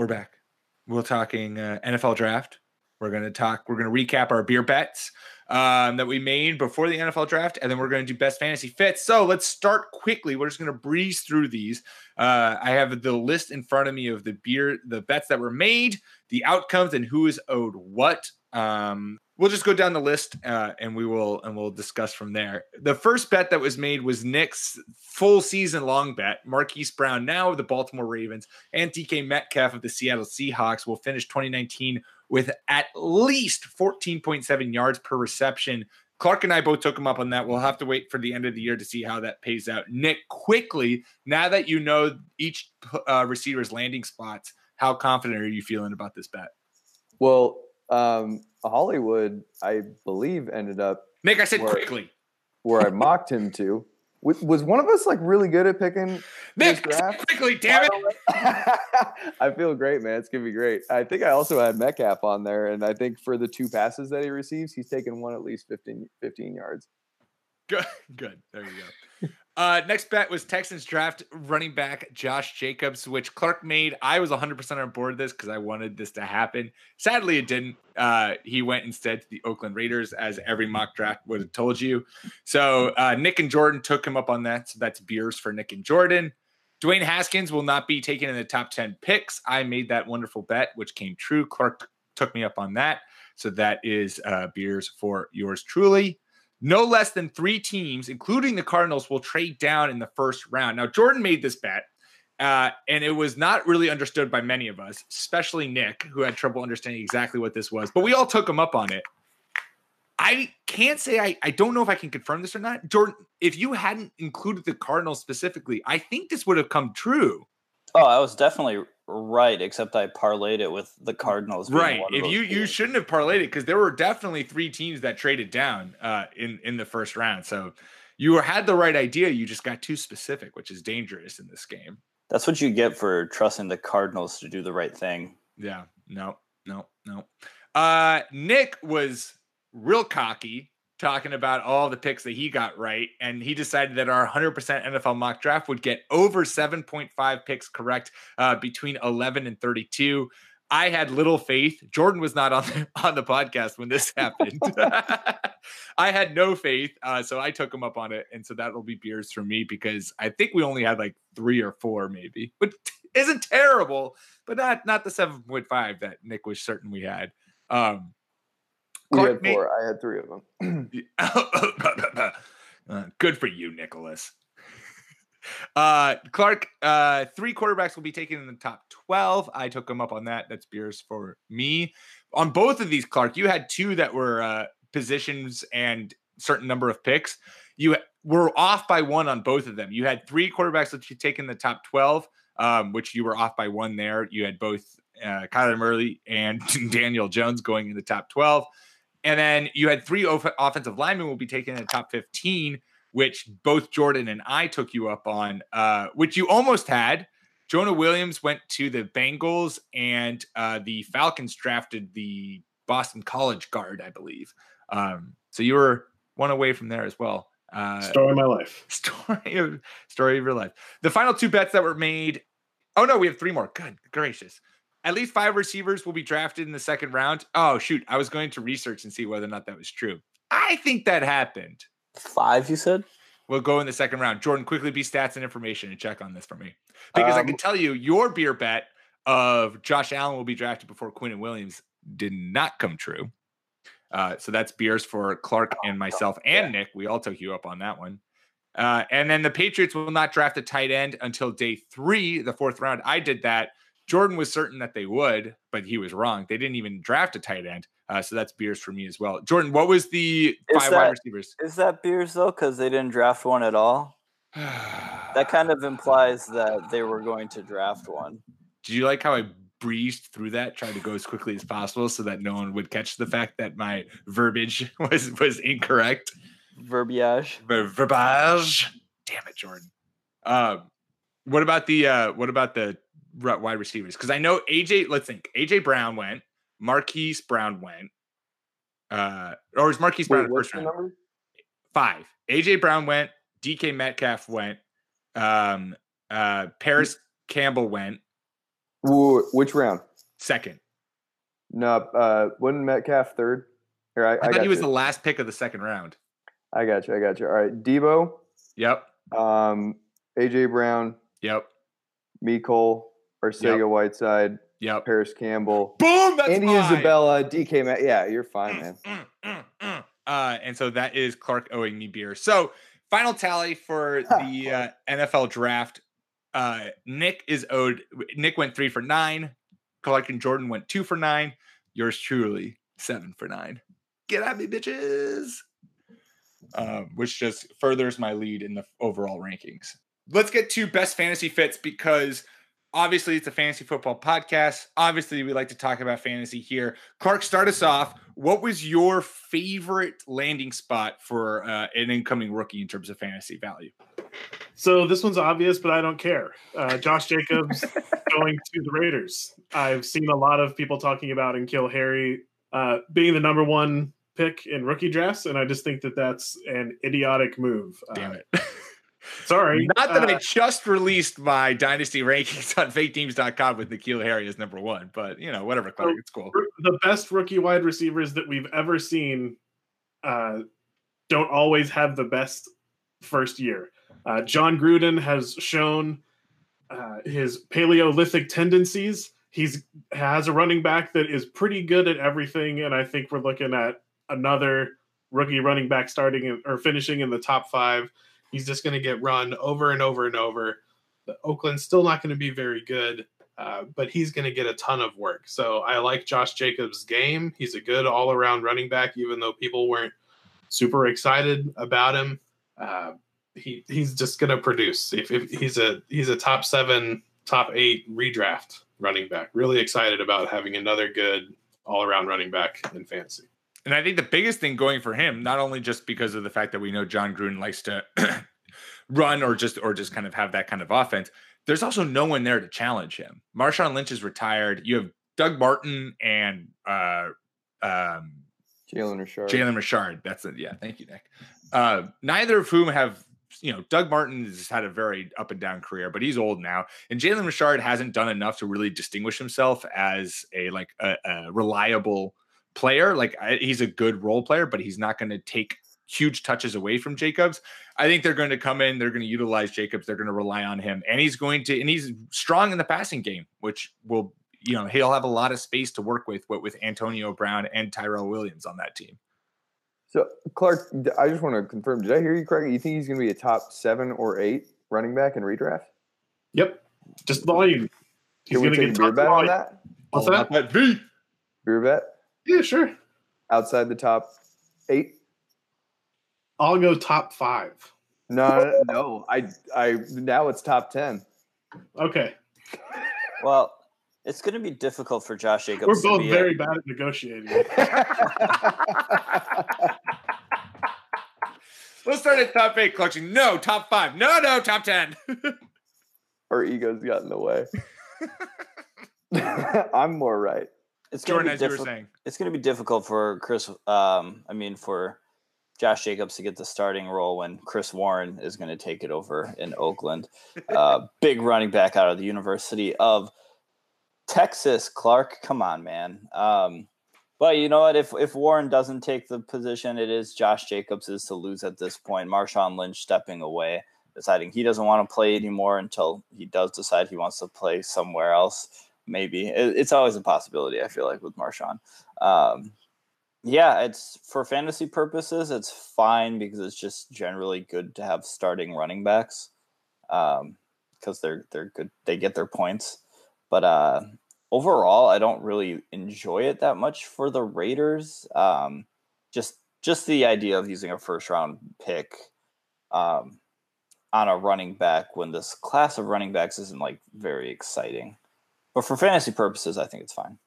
Speaker 1: We're back. We're talking uh, NFL draft. We're going to talk, we're going to recap our beer bets um, that we made before the NFL draft, and then we're going to do best fantasy fits. So let's start quickly. We're just going to breeze through these. Uh, I have the list in front of me of the beer, the bets that were made, the outcomes, and who is owed what. Um, we'll just go down the list uh, and we will and we'll discuss from there. The first bet that was made was Nick's full season long bet. Marquise Brown now of the Baltimore Ravens and DK Metcalf of the Seattle Seahawks will finish 2019 with at least 14.7 yards per reception. Clark and I both took him up on that. We'll have to wait for the end of the year to see how that pays out. Nick, quickly, now that you know each uh, receiver's landing spots, how confident are you feeling about this bet?
Speaker 4: Well, um, Hollywood, I believe, ended up.
Speaker 1: Nick, I said
Speaker 4: where,
Speaker 1: quickly.
Speaker 4: Where I mocked him to. Was one of us like really good at picking
Speaker 1: Nick, quickly, damn it!
Speaker 4: I feel great, man. It's gonna be great. I think I also had Metcalf on there, and I think for the two passes that he receives, he's taken one at least 15, 15 yards.
Speaker 1: Good, good. There you go. Uh, next bet was Texans draft running back Josh Jacobs, which Clark made. I was 100% on board this because I wanted this to happen. Sadly, it didn't. Uh, he went instead to the Oakland Raiders, as every mock draft would have told you. So uh, Nick and Jordan took him up on that. So that's beers for Nick and Jordan. Dwayne Haskins will not be taken in the top 10 picks. I made that wonderful bet, which came true. Clark took me up on that. So that is uh, beers for yours truly. No less than three teams, including the Cardinals, will trade down in the first round. Now, Jordan made this bet, uh, and it was not really understood by many of us, especially Nick, who had trouble understanding exactly what this was. But we all took him up on it. I can't say I, I don't know if I can confirm this or not. Jordan, if you hadn't included the Cardinals specifically, I think this would have come true.
Speaker 3: Oh, I was definitely right, except I parlayed it with the Cardinals.
Speaker 1: Right. If you you shouldn't have parlayed it because there were definitely three teams that traded down uh, in in the first round. So you had the right idea. You just got too specific, which is dangerous in this game.
Speaker 3: That's what you get for trusting the Cardinals to do the right thing.
Speaker 1: Yeah. No. No. No. Uh, Nick was real cocky talking about all the picks that he got right, and he decided that our 100% NFL mock draft would get over 7.5 picks correct uh, between 11 and 32. I had little faith. Jordan was not on the, on the podcast when this happened. I had no faith, uh, so I took him up on it, and so that'll be beers for me because I think we only had like three or four, maybe, which isn't terrible, but not not the seven point five that Nick was certain we had. Um,
Speaker 4: You
Speaker 1: Clark
Speaker 4: had four. I had three of them.
Speaker 1: Uh, good for you, Nicholas. Uh, Clark, uh, three quarterbacks will be taken in the top 12. I took them up on that. That's beers for me. On both of these, Clark, you had two that were uh, positions and certain number of picks. You were off by one on both of them. You had three quarterbacks that you take in the top 12, um, which you were off by one there. You had both uh, Kyler Murray and Daniel Jones going in the top 12. And then you had three off- offensive linemen will be taken in the top 15, which both Jordan and I took you up on, uh, which you almost had. Jonah Williams went to the Bengals, and uh, the Falcons drafted the Boston College guard, I believe. Um, so you were one away from there as well. Uh,
Speaker 2: Story of my life.
Speaker 1: story of story of your life. The final two bets that were made. Oh no, we have three more. Good gracious. At least five receivers will be drafted in the second round. Oh shoot, I was going to research and see whether or not that was true. I think that happened.
Speaker 3: Five, you said?
Speaker 1: We'll go in the second round. Jordan, quickly be stats and information and check on this for me. Because I
Speaker 4: Um,
Speaker 1: can tell you your beer bet of Josh Allen will be drafted before Quinnen Williams did not come true. Uh, so that's beers for Clark and myself and Nick. We all took you up on that one. Uh, and then the Patriots will not draft a tight end until day three, the fourth round. I did that. Jordan was certain that they would, but he was wrong. They didn't even draft a tight end. Uh, so that's beers for me as well. Jordan, what was the five wide receivers?
Speaker 3: Is that beers though? Because they didn't draft one at all. That kind of implies that they were going to draft one.
Speaker 1: Did you like how I breezed through that, tried to go as quickly as possible so that no one would catch the fact that my verbiage was was incorrect?
Speaker 3: Verbiage.
Speaker 1: Ver- verbage. Damn it, Jordan. Um, what about the uh, what about the wide receivers? Because I know AJ. Let's think. AJ Brown went. Marquise Brown went. Uh, or is Marquise Brown
Speaker 4: Wait,
Speaker 1: in the first round?
Speaker 4: number?
Speaker 1: Five. AJ Brown went. DK Metcalf went. Um, uh, Parris Campbell went
Speaker 4: Wh- Which round?
Speaker 1: second.
Speaker 4: No, uh, wasn't Metcalf third? Here, I,
Speaker 1: I,
Speaker 4: I,
Speaker 1: thought he was
Speaker 4: you.
Speaker 1: the last pick of the second round.
Speaker 4: I got you. I got you. All right, Deebo,
Speaker 1: Yep.
Speaker 4: um, AJ Brown,
Speaker 1: Yep.
Speaker 4: Mecole, Arcega Whiteside,
Speaker 1: Yep.
Speaker 4: Parris Campbell,
Speaker 1: Boom. That's
Speaker 4: Andy
Speaker 1: mine.
Speaker 4: Isabella, DK. Met- yeah, you're fine, man.
Speaker 1: Mm, mm, mm. Uh, and so that is Clark owing me beer. So final tally for the uh, NFL draft. Uh, Nick is owed. Nick went three for nine. Clark and Jordan went two for nine. Yours truly seven for nine. Get at me, bitches. Um, which just furthers my lead in the overall rankings. Let's get to best fantasy fits because obviously it's a fantasy football podcast. Obviously, we like to talk about fantasy here. Clark, start us off. What was your favorite landing spot for uh, an incoming rookie in terms of fantasy value?
Speaker 2: So this one's obvious, but I don't care. Uh, Josh Jacobs going to the Raiders. I've seen a lot of people talking about N'Keal Harry uh, being the number one pick in rookie drafts, and I just think that that's an idiotic move. Uh,
Speaker 1: Damn it.
Speaker 2: Sorry.
Speaker 1: Not that I
Speaker 2: Uh,
Speaker 1: just released my dynasty rankings on faketeams.com with N'Keal Harry as number one, but you know, whatever, Clark, it's cool.
Speaker 2: the best rookie wide receivers that we've ever seen uh, don't always have the best first year. Uh, Jon Gruden has shown uh, his Paleolithic tendencies. He's has a running back that is pretty good at everything, and I think we're looking at another rookie running back starting in, or finishing in the top five. He's just going to get run over and over and over. Oakland's still not going to be very good. Uh, but he's going to get a ton of work. So I like Josh Jacobs' game. He's a good all around running back, even though people weren't super excited about him. Uh, he he's just going to produce. If, if he's a he's a top seven, top eight redraft running back. Really excited about having another good all around running back in fantasy.
Speaker 1: And I think the biggest thing going for him, not only just because of the fact that we know Jon Gruden likes to run or just or just kind of have that kind of offense, there's also no one there to challenge him. Marshawn Lynch is retired. You have Doug Martin and uh um
Speaker 4: Jalen Richard.
Speaker 1: Jalen Richard. That's it. Yeah, thank you, Nick. Uh, neither of whom have, you know, Doug Martin has had a very up and down career, but he's old now, and Jalen Richard hasn't done enough to really distinguish himself as a like a, a reliable player. Like I, he's a good role player, but he's not going to take huge touches away from Jacobs. I think they're going to come in, they're going to utilize Jacobs, they're going to rely on him, and he's going to, and he's strong in the passing game, which will you know he'll have a lot of space to work with with, with Antonio Brown and Tyrell Williams on that team.
Speaker 4: So, Clark, I just want to confirm. Did I hear you correctly? You think he's going to be a top seven or eight running back in redraft?
Speaker 2: Yep, just volume. He's
Speaker 4: Can we
Speaker 2: going to
Speaker 4: take a
Speaker 2: get
Speaker 4: beer
Speaker 2: tons of
Speaker 4: bet on
Speaker 2: volume.
Speaker 4: that?
Speaker 2: What's
Speaker 1: All
Speaker 2: that?
Speaker 1: about that V.
Speaker 4: Beer bet
Speaker 2: Yeah, sure.
Speaker 4: outside the top eight?
Speaker 2: I'll go top five.
Speaker 4: No, no. I, I now it's top ten.
Speaker 2: Okay,
Speaker 3: Well, it's going to be difficult for Josh Jacobs.
Speaker 2: we're
Speaker 3: to
Speaker 2: both
Speaker 3: be a-
Speaker 2: very bad at negotiating.
Speaker 1: Let's start at top eight collection. No, top five. No, no, top ten.
Speaker 4: Our egos got in the way. I'm more right.
Speaker 3: It's going
Speaker 1: Jordan,
Speaker 3: to
Speaker 1: as
Speaker 3: be
Speaker 1: you were saying.
Speaker 3: it's going to be difficult for Chris. Um, I mean, for Josh Jacobs to get the starting role when Chris Warren is going to take it over in Oakland. Uh, big running back out of the University of Texas, Clark. Come on, man. Um, but you know what? If if Warren doesn't take the position, it is Josh Jacobs is to lose at this point. Marshawn Lynch stepping away, deciding he doesn't want to play anymore until he does decide he wants to play somewhere else. Maybe It- it's always a possibility. I feel like with Marshawn. Um, yeah, it's for fantasy purposes, it's fine because it's just generally good to have starting running backs because they're they're good. They get their points, but uh, overall, I don't really enjoy it that much for the Raiders. Um, just just the idea of using a first round pick um, on a running back when this class of running backs isn't like very exciting. But for fantasy purposes, I think it's fine.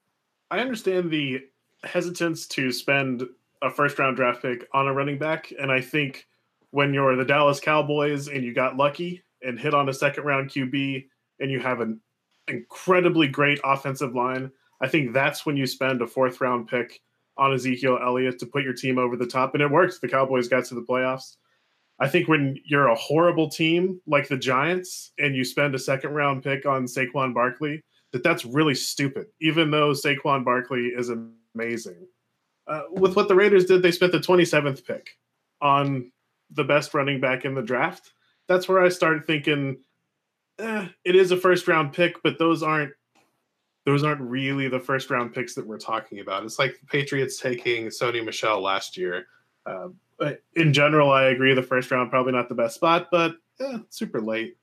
Speaker 2: I understand the hesitance to spend a first round draft pick on a running back. And I think when you're the Dallas Cowboys and you got lucky and hit on a second round QB and you have an incredibly great offensive line, I think that's when you spend a fourth round pick on Ezekiel Elliott to put your team over the top. And it worked. The Cowboys got to the playoffs. I think when you're a horrible team like the Giants and you spend a second round pick on Saquon Barkley, that that's really stupid, even though Saquon Barkley is amazing. Uh, with what the Raiders did, they spent the 27th pick on the best running back in the draft. That's where I started thinking, eh, it is a first round pick, but those aren't those aren't really the first round picks that we're talking about. It's like the Patriots taking Sony Michel last year. Uh, in general, I agree the first round probably not the best spot, but eh, super late,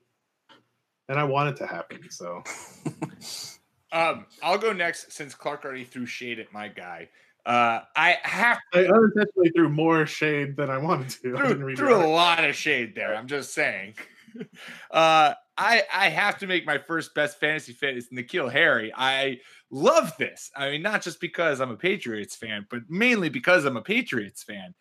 Speaker 2: and I want it to happen. So
Speaker 1: Um, I'll go next since Clark already threw shade at my guy. Uh, I have
Speaker 2: I unintentionally threw more shade than I wanted to.
Speaker 1: Threw, threw a lot of shade there. I'm just saying. uh, I I have to make my first best fantasy fit is N'Keal Harry. I love this. I mean, not just because I'm a Patriots fan, but mainly because I'm a Patriots fan.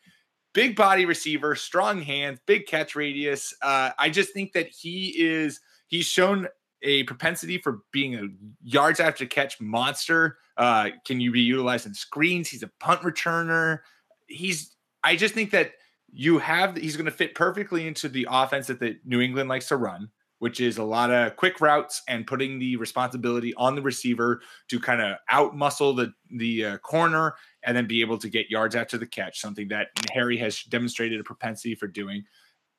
Speaker 1: Big body receiver, strong hands, big catch radius. Uh, I just think that he is. He's shown a propensity for being a yards after catch monster. Uh, can you be utilized in screens? He's a punt returner. He's. I just think that you have he's going to fit perfectly into the offense that the New England likes to run, which is a lot of quick routes and putting the responsibility on the receiver to kind of out muscle the the uh, corner and then be able to get yards after the catch, something that Harry has demonstrated a propensity for doing.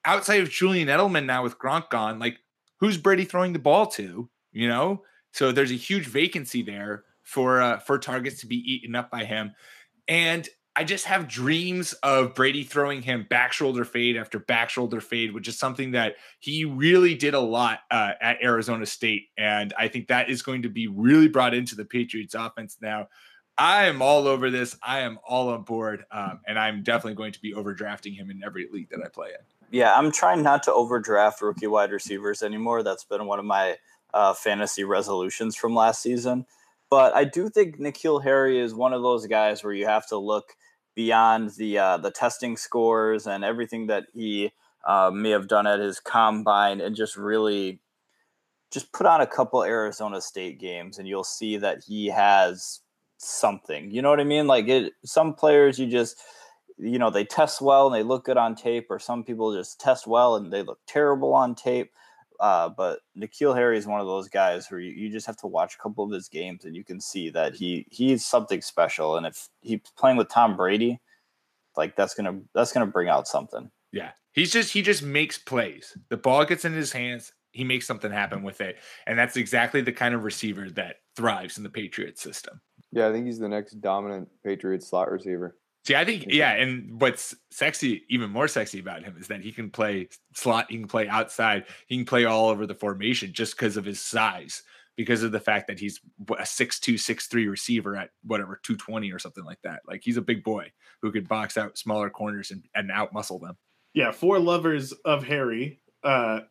Speaker 1: Outside of Julian Edelman now with Gronk gone, like who's Brady throwing the ball to? You know, so there's a huge vacancy there for uh, for targets to be eaten up by him, and I just have dreams of Brady throwing him back shoulder fade after back shoulder fade, which is something that he really did a lot uh, at Arizona State. And I think that is going to be really brought into the Patriots offense now. I am all over this. I am all on board. Um, and I'm definitely going to be overdrafting him in every league that I play in.
Speaker 3: Yeah, I'm trying not to overdraft rookie wide receivers anymore. That's been one of my uh, fantasy resolutions from last season. But I do think N'Keal Harry is one of those guys where you have to look beyond the uh, the testing scores and everything that he uh, may have done at his combine, and just really just put on a couple Arizona State games, and you'll see that he has something. You know what I mean? Like it, some players, you just you know they test well and they look good on tape, or some people just test well and they look terrible on tape. Uh, but N'Keal Harry is one of those guys where you, you just have to watch a couple of his games and you can see that he he's something special. And if he's playing with Tom Brady, like that's gonna that's gonna bring out something.
Speaker 1: Yeah, he's just he just makes plays. The ball gets in his hands, he makes something happen with it, and that's exactly the kind of receiver that thrives in the Patriots system.
Speaker 4: Yeah, I think he's the next dominant Patriots slot receiver.
Speaker 1: See, I think yeah, and what's sexy, even more sexy about him is that he can play slot, he can play outside, he can play all over the formation just because of his size, because of the fact that he's a six two, six three receiver at whatever two twenty or something like that. Like he's a big boy who could box out smaller corners and, and out muscle them.
Speaker 2: Yeah, for lovers of Harry, uh,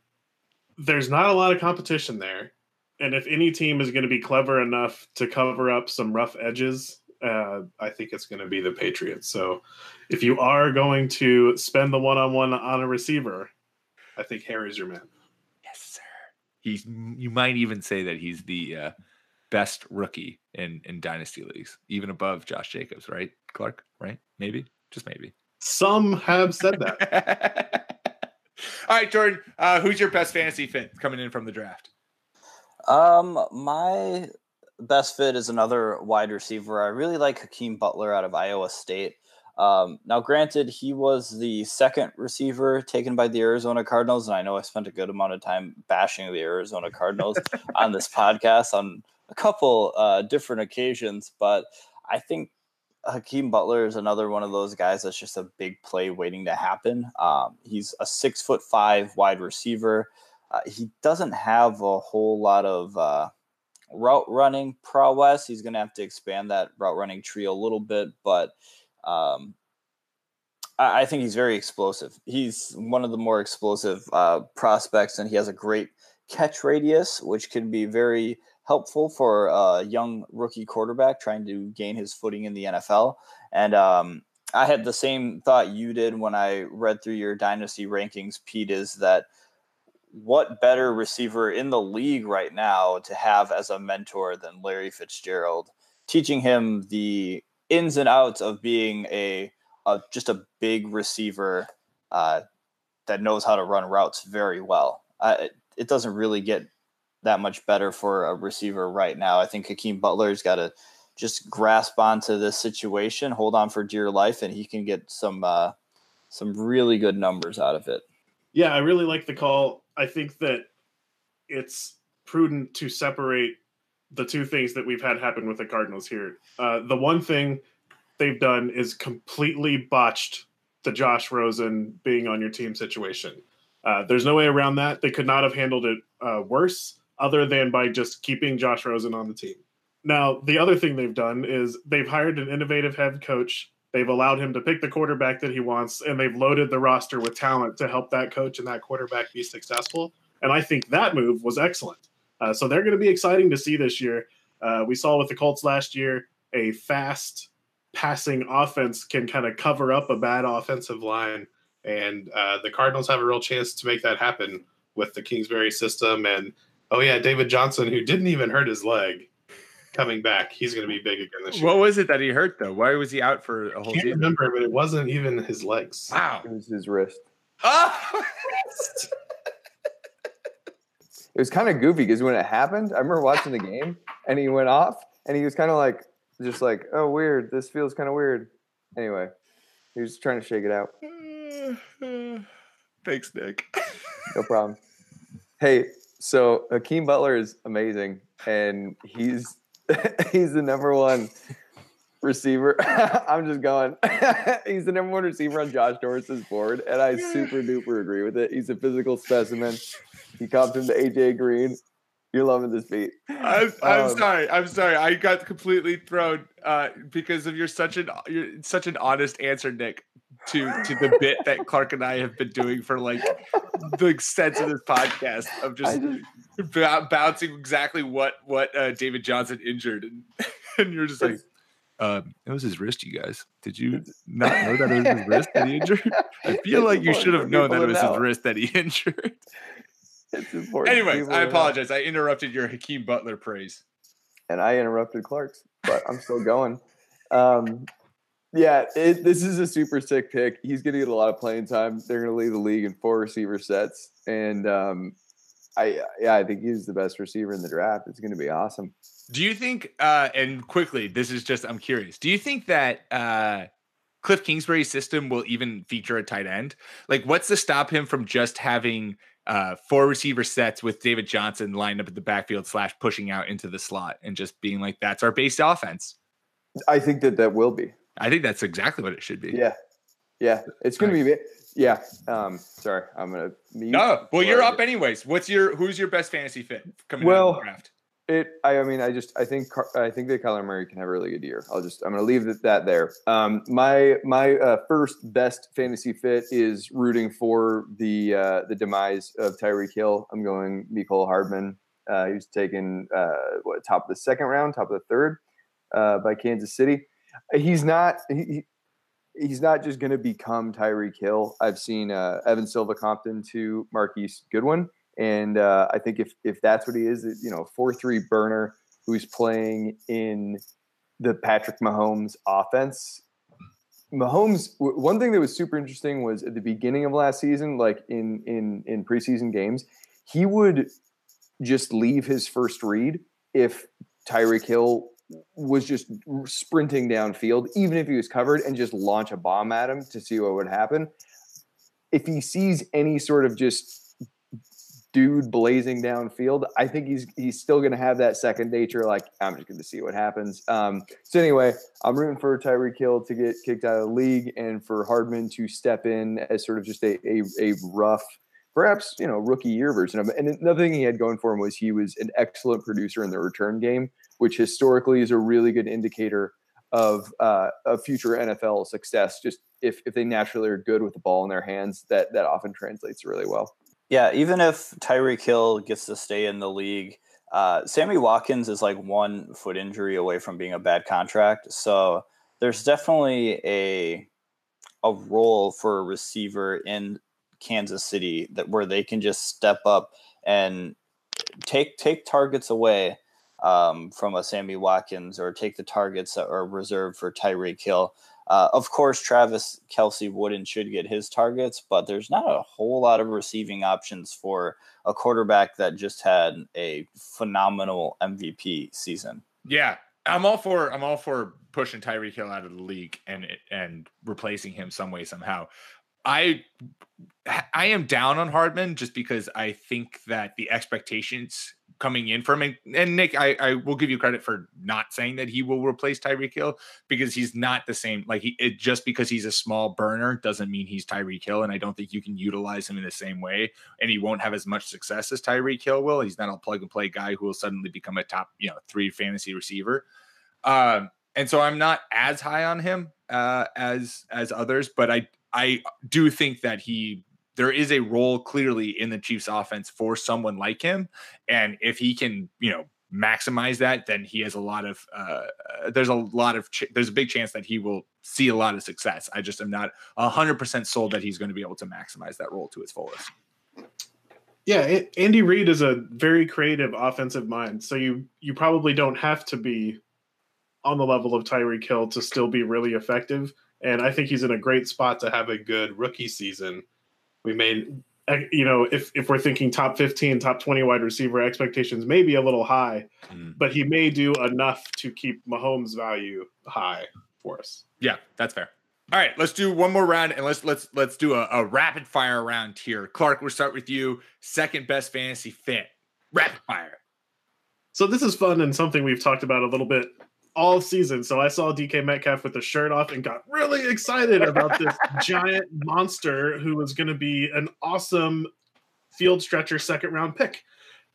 Speaker 2: there's not a lot of competition there, and if any team is going to be clever enough to cover up some rough edges uh, I think it's going to be the Patriots. So if you are going to spend the one on one on a receiver, I think Harry's your man.
Speaker 1: Yes, sir. He's. You might even say that he's the uh, best rookie in in dynasty leagues, even above Josh Jacobs, right, Clark? Right? Maybe, just maybe.
Speaker 2: Some have said that.
Speaker 1: All right, Jordan. Uh, who's your best fantasy fit coming in from the draft?
Speaker 3: Um, my best fit is another wide receiver. I really like Hakeem Butler out of Iowa State. Um, now, granted, he was the second receiver taken by the Arizona Cardinals, and I know I spent a good amount of time bashing the Arizona Cardinals on this podcast on a couple uh, different occasions, but I think Hakeem Butler is another one of those guys that's just a big play waiting to happen. Um, he's a six foot five wide receiver. Uh, he doesn't have a whole lot of uh, route running prowess. He's going to have to expand that route running tree a little bit, but um, I, I, think he's very explosive. He's one of the more explosive uh, prospects, and he has a great catch radius, which can be very helpful for a young rookie quarterback trying to gain his footing in the NFL. And um, I had the same thought you did when I read through your dynasty rankings, Pete, is that – what better receiver in the league right now to have as a mentor than Larry Fitzgerald, teaching him the ins and outs of being a, a just a big receiver uh, that knows how to run routes very well. Uh, it doesn't really get that much better for a receiver right now. I think Hakeem Butler's got to just grasp onto this situation, hold on for dear life, and he can get some uh, some really good numbers out of it.
Speaker 2: Yeah, I really like the call. I think that it's prudent to separate the two things that we've had happen with the Cardinals here. Uh, the one thing they've done is completely botched the Josh Rosen being on your team situation. Uh, there's no way around that. They could not have handled it uh, worse, other than by just keeping Josh Rosen on the team. Now, the other thing they've done is they've hired an innovative head coach They've allowed him to pick the quarterback that he wants, and they've loaded the roster with talent to help that coach and that quarterback be successful. And I think that move was excellent. Uh, so they're going to be exciting to see this year. Uh, we saw with the Colts last year a fast passing offense can kind of cover up a bad offensive line. And uh, the Cardinals have a real chance to make that happen with the Kingsbury system. And oh, yeah, David Johnson, who didn't even hurt his leg. Coming back. He's going to be big again this year.
Speaker 1: What was it that he hurt though? Why was he out for a whole
Speaker 2: can't
Speaker 1: season?
Speaker 2: remember, but it wasn't even his legs.
Speaker 1: Wow.
Speaker 4: It was his wrist.
Speaker 1: Oh!
Speaker 4: It was kind of goofy because when it happened, I remember watching the game and he went off and he was kind of like, just like, oh, weird. This feels kind of weird. Anyway, he was trying to shake it out.
Speaker 1: Thanks, Nick.
Speaker 4: No problem. Hey, so Hakeem Butler is amazing, and he's he's the number one receiver. I'm just going. he's the number one receiver on Josh Norris's board, and I super duper agree with it. He's a physical specimen. He copped him to AJ Green. You're loving this beat.
Speaker 1: I'm, I'm
Speaker 4: Um,
Speaker 1: sorry. I'm sorry. I got completely thrown uh, because of your such an you're such an honest answer, Nick, to to the bit that Clark and I have been doing for like the extent of this podcast of just, bou- bouncing exactly what what uh, David Johnson injured, and, and you're just like. Um, it was his wrist, you guys. Did you not know that it was his wrist that he injured? I feel like you should have known that it was his wrist that he injured.
Speaker 4: It's important. for
Speaker 1: Anyways, I apologize. I interrupted your Hakeem Butler praise.
Speaker 4: and I interrupted Clark's, but I'm still going. Um, yeah, it, this is a super sick pick. He's going to get a lot of playing time. They're going to lead the league in four receiver sets, and um, I yeah, I think he's the best receiver in the draft. It's going to be awesome.
Speaker 1: Do you think, uh, and quickly, this is just, I'm curious. Do you think that uh, Cliff Kingsbury's system will even feature a tight end? Like, what's to stop him from just having uh, four receiver sets with David Johnson lined up at the backfield slash pushing out into the slot and just being like, that's our base offense?
Speaker 4: I think that that will be.
Speaker 1: I think that's exactly what it should be.
Speaker 4: Yeah, yeah, it's going to be. Yeah. Um, sorry, I'm going to.
Speaker 1: No, well, you're up anyways. What's your, who's your best fantasy fit coming out of
Speaker 4: Well,
Speaker 1: the draft?
Speaker 4: It. I, I mean, I just. I think. I think that Kyler Murray can have a really good year. I'll just. I'm going to leave it- that there. Um, my my uh, first best fantasy fit is rooting for the uh, the demise of Tyreek Hill. I'm going Mecole Hardman. Uh, he was taken uh, what top of the second round, top of the third uh, by Kansas City. He's not. He, he- He's not just going to become Tyreek Hill. I've seen uh, Evan Silva Compton to Marquise Goodwin, and uh, I think if if that's what he is, you know, four three burner who's playing in the Patrick Mahomes offense. Mahomes. One thing that was super interesting was at the beginning of last season, like in in in preseason games, he would just leave his first read if Tyreek Hill was just sprinting downfield, even if he was covered, and just launch a bomb at him to see what would happen. If he sees any sort of just dude blazing downfield, I think he's he's still going to have that second nature. Like I'm just going to see what happens. Um, so anyway, I'm rooting for Tyreek Hill to get kicked out of the league, and for Hardman to step in as sort of just a a, a rough. Perhaps you know rookie year version of. And another thing he had going for him was he was an excellent producer in the return game, which historically is a really good indicator of uh, of future NFL success. Just if if they naturally are good with the ball in their hands, that that often translates really well.
Speaker 3: Yeah, even if Tyreek Hill gets to stay in the league, uh, Sammy Watkins is like one foot injury away from being a bad contract. So there's definitely a a role for a receiver in Kansas City that where they can just step up and take take targets away um, from a Sammy Watkins or take the targets that are reserved for Tyreek Hill. Uh, of course, Travis Kelce would and should get his targets, but there's not a whole lot of receiving options for a quarterback that just had a phenomenal MVP season.
Speaker 1: Yeah, I'm all for I'm all for pushing Tyreek Hill out of the league and and replacing him some way somehow. I I am down on Hardman just because I think that the expectations coming in from him and Nick, I, I will give you credit for not saying that he will replace Tyreek Hill because he's not the same. Like he it, just because he's a small burner doesn't mean he's Tyreek Hill, and I don't think you can utilize him in the same way. And he won't have as much success as Tyreek Hill will. He's not a plug and play guy who will suddenly become a top, you know, three fantasy receiver. Um, and so I'm not as high on him uh, as as others, but I I do think that he there is a role clearly in the Chiefs offense for someone like him. And if he can, you know, maximize that, then he has a lot of, uh, there's a lot of, ch- there's a big chance that he will see a lot of success. I just am not 100% sold that he's going to be able to maximize that role to its fullest.
Speaker 2: Yeah, Andy Reid is a very creative offensive mind. So you you probably don't have to be on the level of Tyreek Hill to still be really effective. And I think he's in a great spot to have a good rookie season. We made eh, you know, if if we're thinking top 15, top 20 wide receiver expectations may be a little high,
Speaker 1: Mm.
Speaker 2: but he may do enough to keep Mahomes' value high for us.
Speaker 1: Yeah, that's fair. All right, let's do one more round and let's let's let's do a, a rapid fire round here. Clark, we'll start with you. Second best fantasy fit. Rapid fire.
Speaker 2: So this is fun and something we've talked about a little bit all season. So I saw DK Metcalf with the shirt off and got really excited about this giant monster who was going to be an awesome field stretcher second round pick.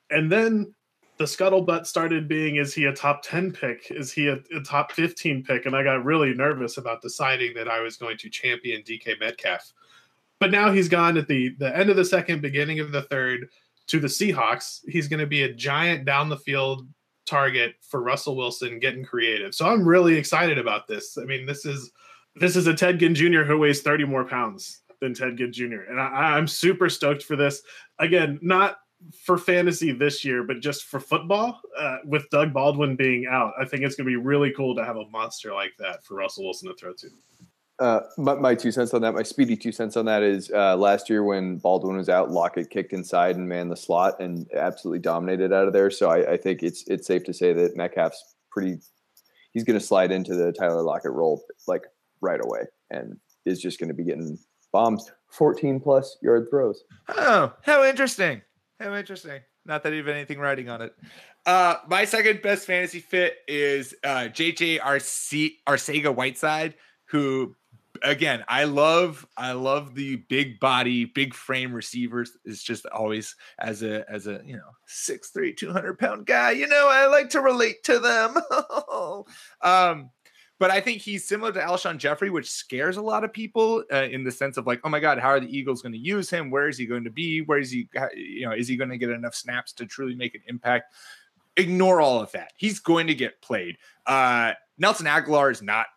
Speaker 2: And then the scuttlebutt started being is he a top 10 pick? Is he a, a top 15 pick? And I got really nervous about deciding that I was going to champion DK Metcalf. But now he's gone at the the end of the second, beginning of the third to the Seahawks. He's going to be a giant down the field target for Russell Wilson getting creative. So I'm really excited about this. I mean, this is this is a Ted Ginn Jr. who weighs 30 more pounds than Ted Ginn Jr. And I, I'm super stoked for this. Again, not for fantasy this year, but just for football, uh, with Doug Baldwin being out, I think it's going to be really cool to have a monster like that for Russell Wilson to throw to.
Speaker 4: Uh, my, my two cents on that, my speedy two cents on that is uh, last year when Baldwin was out, Lockett kicked inside and manned the slot and absolutely dominated out of there. So I, I think it's it's safe to say that Metcalf's pretty. He's going to slide into the Tyler Lockett role like right away, and is just going to be getting bombs, fourteen plus yard throws.
Speaker 1: Oh, how interesting. How interesting. Not that I have anything writing on it. Uh, my second best fantasy fit is uh, JJ Arce- Arcega Whiteside, who again I love. I love the big body, big frame receivers. It's just always as a as a you know six three, 200 pound guy. You know I like to relate to them. um, but I think he's similar to Alshon Jeffery, which scares a lot of people uh, in the sense of like, oh my God, how are the Eagles going to use him? Where is he going to be? Where is he? You know, is he going to get enough snaps to truly make an impact? Ignore all of that. He's going to get played. Uh, Nelson Agholor is not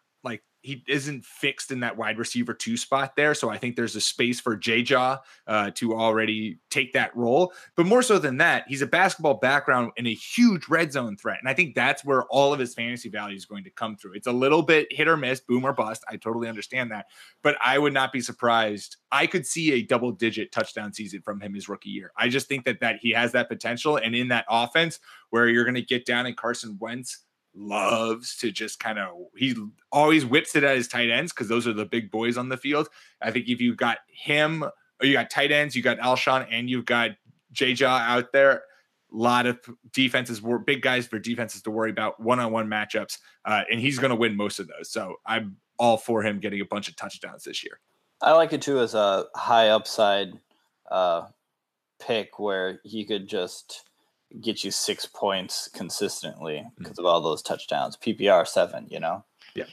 Speaker 1: he isn't fixed in that wide receiver two spot there. So I think there's a space for J Jaw uh, to already take that role. But more so than that, he's a basketball background and a huge red zone threat. And I think that's where all of his fantasy value is going to come through. It's a little bit hit or miss, boom or bust. I totally understand that. But I would not be surprised. I could see a double digit touchdown season from him his rookie year. I just think that that he has that potential. And in that offense where you're going to get down in Carson Wentz loves to just kind of he always whips it at his tight ends because those are the big boys on the field. I think if you got him or you got tight ends, you got Alshon and you've got J Jaw out there. A lot of defenses were big guys for defenses to worry about one-on-one matchups, uh, and he's going to win most of those. So I'm all for him getting a bunch of touchdowns this year.
Speaker 3: I like it too as a high upside uh, pick where he could just get you six points consistently because of all those touchdowns. PPR seven, you know.
Speaker 1: Yeah.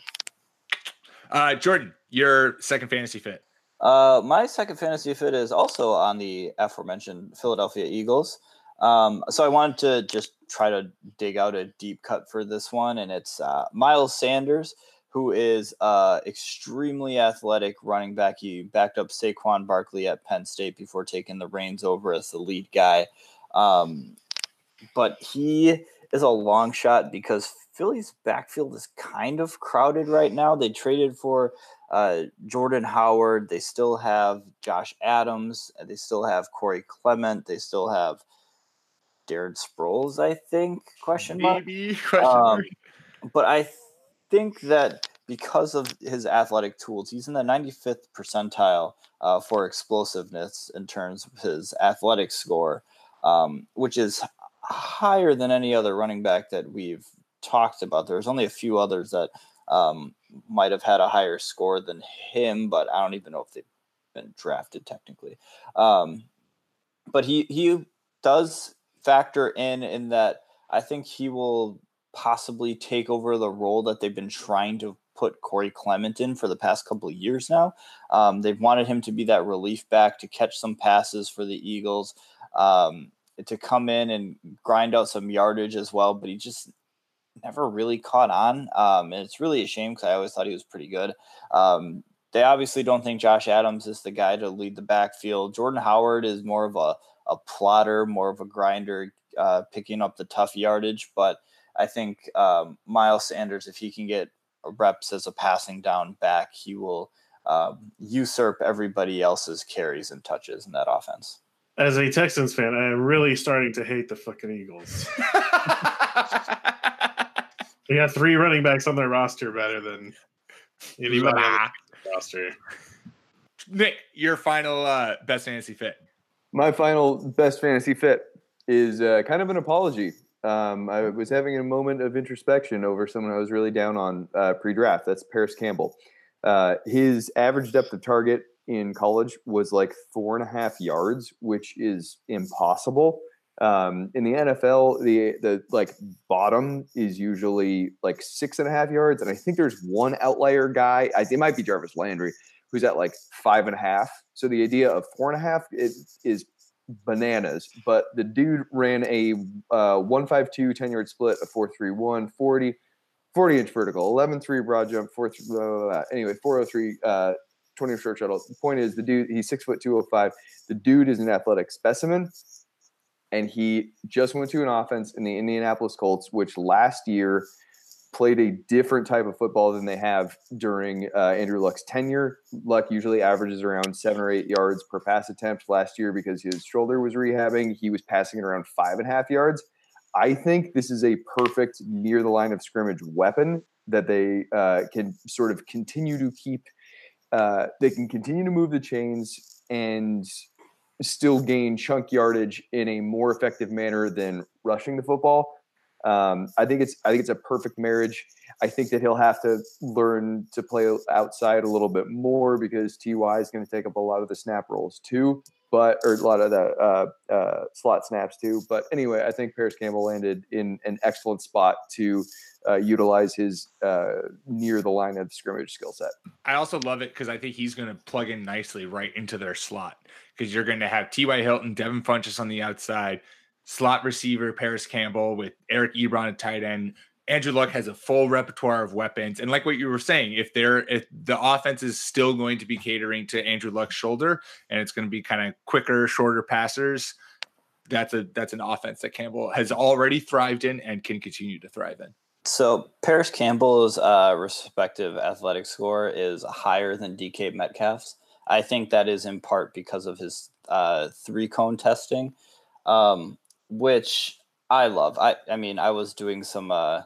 Speaker 1: Uh, Jordan, your second fantasy fit.
Speaker 3: Uh, my second fantasy fit is also on the aforementioned Philadelphia Eagles. Um, so I wanted to just try to dig out a deep cut for this one, and it's uh, Miles Sanders, who is uh, extremely athletic running back. He backed up Saquon Barkley at Penn State before taking the reins over as the lead guy. Um, but he is a long shot because Philly's backfield is kind of crowded right now. They traded for uh, Jordan Howard. They still have Josh Adams. They still have Corey Clement. They still have Darren Sproles, I think. Question mark.
Speaker 1: Maybe question
Speaker 3: Um,
Speaker 1: mark.
Speaker 3: but I think that because of his athletic tools, he's in the 95th percentile uh, for explosiveness in terms of his athletic score, um, which is higher than any other running back that we've talked about. There's only a few others that um, might have had a higher score than him, but I don't even know if they've been drafted technically. Um, but he he does factor in in that I think he will possibly take over the role that they've been trying to put Corey Clement in for the past couple of years now. Um, they've wanted him to be that relief back to catch some passes for the Eagles, um, to come in and grind out some yardage as well, but he just never really caught on. Um, and it's really a shame because I always thought he was pretty good. Um, they obviously don't think Josh Adams is the guy to lead the backfield. Jordan Howard is more of a a plotter, more of a grinder, uh, picking up the tough yardage. But I think um, Miles Sanders, if he can get reps as a passing down back, he will um, usurp everybody else's carries and touches in that offense.
Speaker 2: As a Texans fan, I am really starting to hate the fucking Eagles. they got three running backs on their roster better than anybody on the roster.
Speaker 1: Nick, your final uh, best fantasy fit.
Speaker 4: My final best fantasy fit is uh, kind of an apology. Um, I was having a moment of introspection over someone I was really down on uh, pre-draft. That's Parris Campbell. Uh, his average depth of target in college was like four and a half yards, which is impossible. Um, in the NFL, the the like bottom is usually like six and a half yards, and I think there's one outlier guy. I, it might be Jarvis Landry, who's at like five and a half. So the idea of four and a half is, is bananas. But the dude ran a uh, 152 10 yard split, a 431 40, 40 inch vertical, 11 3 broad jump, 4 blah, blah, blah. anyway, 403 uh, 20 short shuttle. The point is, the dude, he's six foot 205. The dude is an athletic specimen. And he just went to an offense in the Indianapolis Colts, which last year played a different type of football than they have during uh, Andrew Luck's tenure. Luck usually averages around seven or eight yards per pass attempt. Last year, because his shoulder was rehabbing, he was passing it around five and a half yards. I think this is a perfect near the line of scrimmage weapon that they uh, can sort of continue to keep. Uh, they can continue to move the chains and still gain chunk yardage in a more effective manner than rushing the football. Um, I think it's I think it's a perfect marriage. I think that he'll have to learn to play outside a little bit more because Ty is going to take up a lot of the snap rolls too, but or a lot of the uh, uh, slot snaps too. But anyway, I think Parris Campbell landed in an excellent spot to uh, utilize his uh, near the line of scrimmage skill set.
Speaker 1: I also love it because I think he's going to plug in nicely right into their slot because you're going to have T.Y. Hilton, Devin Funchess on the outside, slot receiver Parris Campbell with Eric Ebron at tight end. Andrew Luck has a full repertoire of weapons, and like what you were saying, if they're if the offense is still going to be catering to Andrew Luck's shoulder, and it's going to be kind of quicker, shorter passers, that's a that's an offense that Campbell has already thrived in and can continue to thrive in.
Speaker 3: So Parris Campbell's uh, respective athletic score is higher than DK Metcalf's. I think that is in part because of his uh, three cone testing, um, which I love. I I mean, I was doing some uh,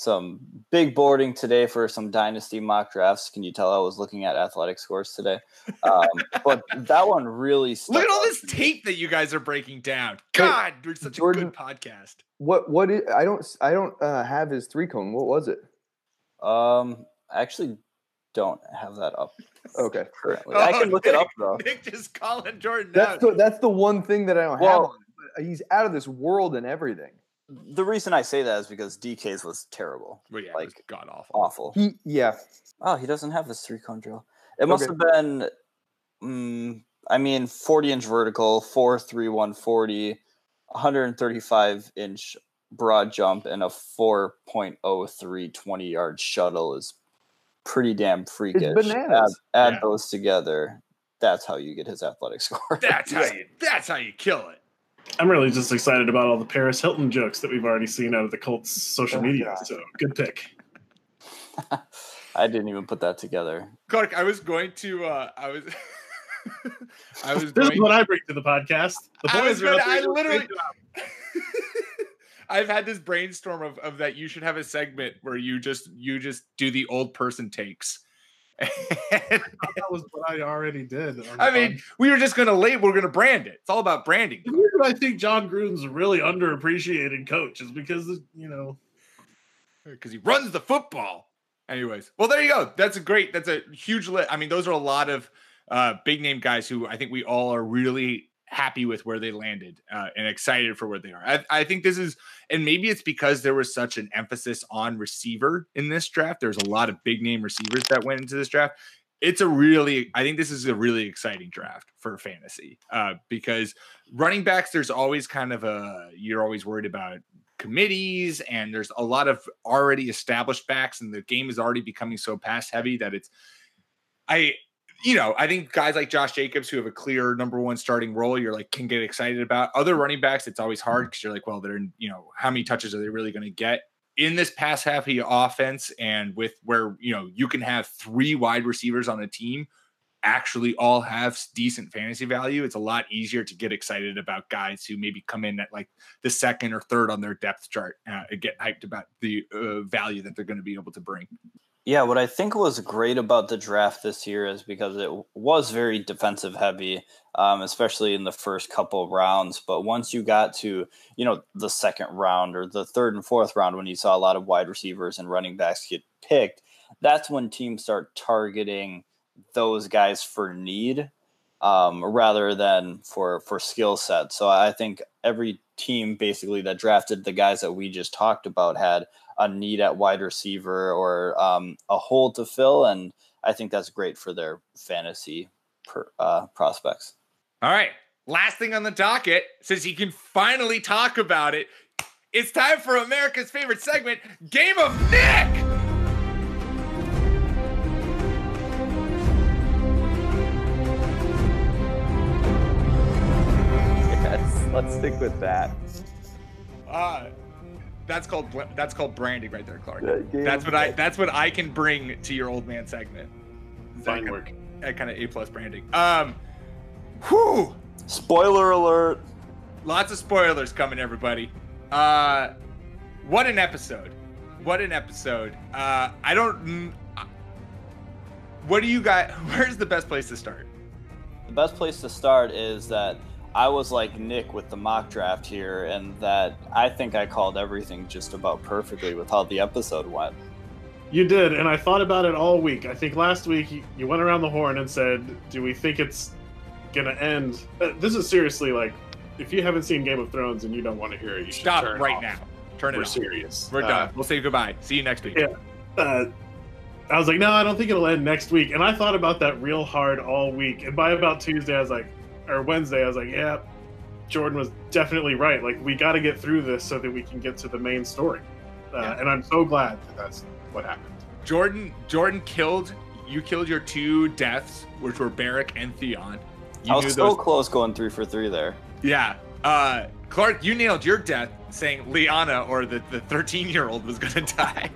Speaker 3: some big boarding today for some dynasty mock drafts. Can you tell I was looking at athletic scores today? Um, but that one really
Speaker 1: look at all this tape that you guys are breaking down. God, we're such
Speaker 4: Jordan,
Speaker 1: a good podcast.
Speaker 4: What what is, I don't I don't uh, have his three cone. What was it?
Speaker 3: Um, I actually don't have that up.
Speaker 4: Okay,
Speaker 3: currently I can look
Speaker 1: Nick,
Speaker 3: it up though.
Speaker 1: Nick just calling Jordan
Speaker 4: That's
Speaker 1: out.
Speaker 4: the, that's the one thing that I don't have.
Speaker 3: Well-
Speaker 4: On. But he's out of this world and everything.
Speaker 3: The reason I say that is because DK's was terrible,
Speaker 1: Well, yeah,
Speaker 3: like
Speaker 1: god awful.
Speaker 3: awful.
Speaker 4: He yeah.
Speaker 3: Oh, he doesn't have this three cone drill. It must
Speaker 4: Okay.
Speaker 3: have been, mm, I mean, 40 inch vertical, 4 3 140, 135 inch broad jump, and a 4.03 20 yard shuttle is pretty damn freakish.
Speaker 4: bananas.
Speaker 3: Add, add
Speaker 1: Yeah.
Speaker 3: those together. That's how you get his athletic score.
Speaker 1: That's how you. That's how you kill it.
Speaker 2: I'm really just excited about all the Paris Hilton jokes that we've already seen out of the Colts social
Speaker 4: Oh,
Speaker 2: media.
Speaker 4: God.
Speaker 2: So good pick.
Speaker 3: I didn't even put that together.
Speaker 1: Clark, I was going to. uh I was. I was.
Speaker 2: This
Speaker 1: going,
Speaker 2: is what I bring to the podcast. The
Speaker 1: I was
Speaker 2: boys are
Speaker 1: gonna- I literally-
Speaker 2: great.
Speaker 1: I've had this brainstorm of, of that you should have a segment where you just you just do the old person takes.
Speaker 2: that was what I already did.
Speaker 1: I mean, we were just gonna label, we're gonna brand it. It's all about branding.
Speaker 2: The reason I think Jon Gruden's a really underappreciated coach is because you know
Speaker 1: because he runs the football. Anyways, well, there you go. That's a great. That's a huge list. I mean, those are a lot of uh, big name guys who I think we all are really happy with where they landed uh, and excited for where they are. I, I think this is, and maybe it's because there was such an emphasis on receiver in this draft. There's a lot of big name receivers that went into this draft. It's a really, I think this is a really exciting draft for fantasy uh, because running backs, there's always kind of a, you're always worried about committees and there's a lot of already established backs and the game is already becoming so pass heavy that it's I you know, I think guys like Josh Jacobs who have a clear number one starting role, you're like can get excited about. Other running backs, it's always hard because you're like, well, they're you know, how many touches are they really going to get in this pass happy offense? And with where you know you can have three wide receivers on a team actually all have decent fantasy value, it's a lot easier to get excited about guys who maybe come in at like the second or third on their depth chart uh, and get hyped about the uh, value that they're going to be able to bring.
Speaker 3: Yeah, what I think was great about the draft this year is because it was very defensive heavy, um, especially in the first couple rounds. But once you got to, you know, the second round or the third and fourth round, when you saw a lot of wide receivers and running backs get picked, that's when teams start targeting those guys for need um, rather than for for skill set. So I think every team basically that drafted the guys that we just talked about had a need at wide receiver or um, a hole to fill, and I think that's great for their fantasy per, uh, prospects.
Speaker 1: All right, last thing on the docket, since he can finally talk about it, it's time for America's favorite segment, Game of Nick.
Speaker 4: Yes, let's stick with that.
Speaker 1: Uh, that's called that's called branding right there, Clark.
Speaker 4: Yeah,
Speaker 1: that's
Speaker 4: of
Speaker 1: what I that's what I can bring to your old man segment.
Speaker 2: Fine
Speaker 1: that
Speaker 2: work.
Speaker 1: Of, that kind of A plus branding. Um, whew,
Speaker 3: Spoiler alert!
Speaker 1: lots of spoilers coming, everybody. Uh, what an episode! What an episode! Uh, I don't. uh, What do you got? Where's the best place to start?
Speaker 3: The best place to start is that I was like Nick with the mock draft here, and that I think I called everything just about perfectly with how the episode went.
Speaker 2: You did, and I thought about it all week. I think last week you- you went around the horn and said, "Do we think it's gonna end?" Uh, This is seriously like, if you haven't seen Game of Thrones and you don't want to hear it, you should
Speaker 1: Stop it right
Speaker 2: off.
Speaker 1: now. Turn it off.
Speaker 2: We're serious.
Speaker 1: We're
Speaker 2: Uh,
Speaker 1: done. We'll say goodbye. See you next week.
Speaker 2: Yeah. uh, I was like, no, I don't think it'll end next week. And I thought about that real hard all week. And by about Tuesday, I was like, or Wednesday, I was like, yeah, Jordan was definitely right. Like, we got to get through this so that we can get to the main story. Uh,
Speaker 1: Yeah.
Speaker 2: And I'm so glad that that's what happened.
Speaker 1: Jordan Jordan killed you killed your two deaths, which were Beric and Theon. You
Speaker 3: I was
Speaker 1: knew
Speaker 3: so close going three for three there.
Speaker 1: Yeah. Uh Clark, you nailed your death saying Lyanna or the, the 13 year old was gonna die.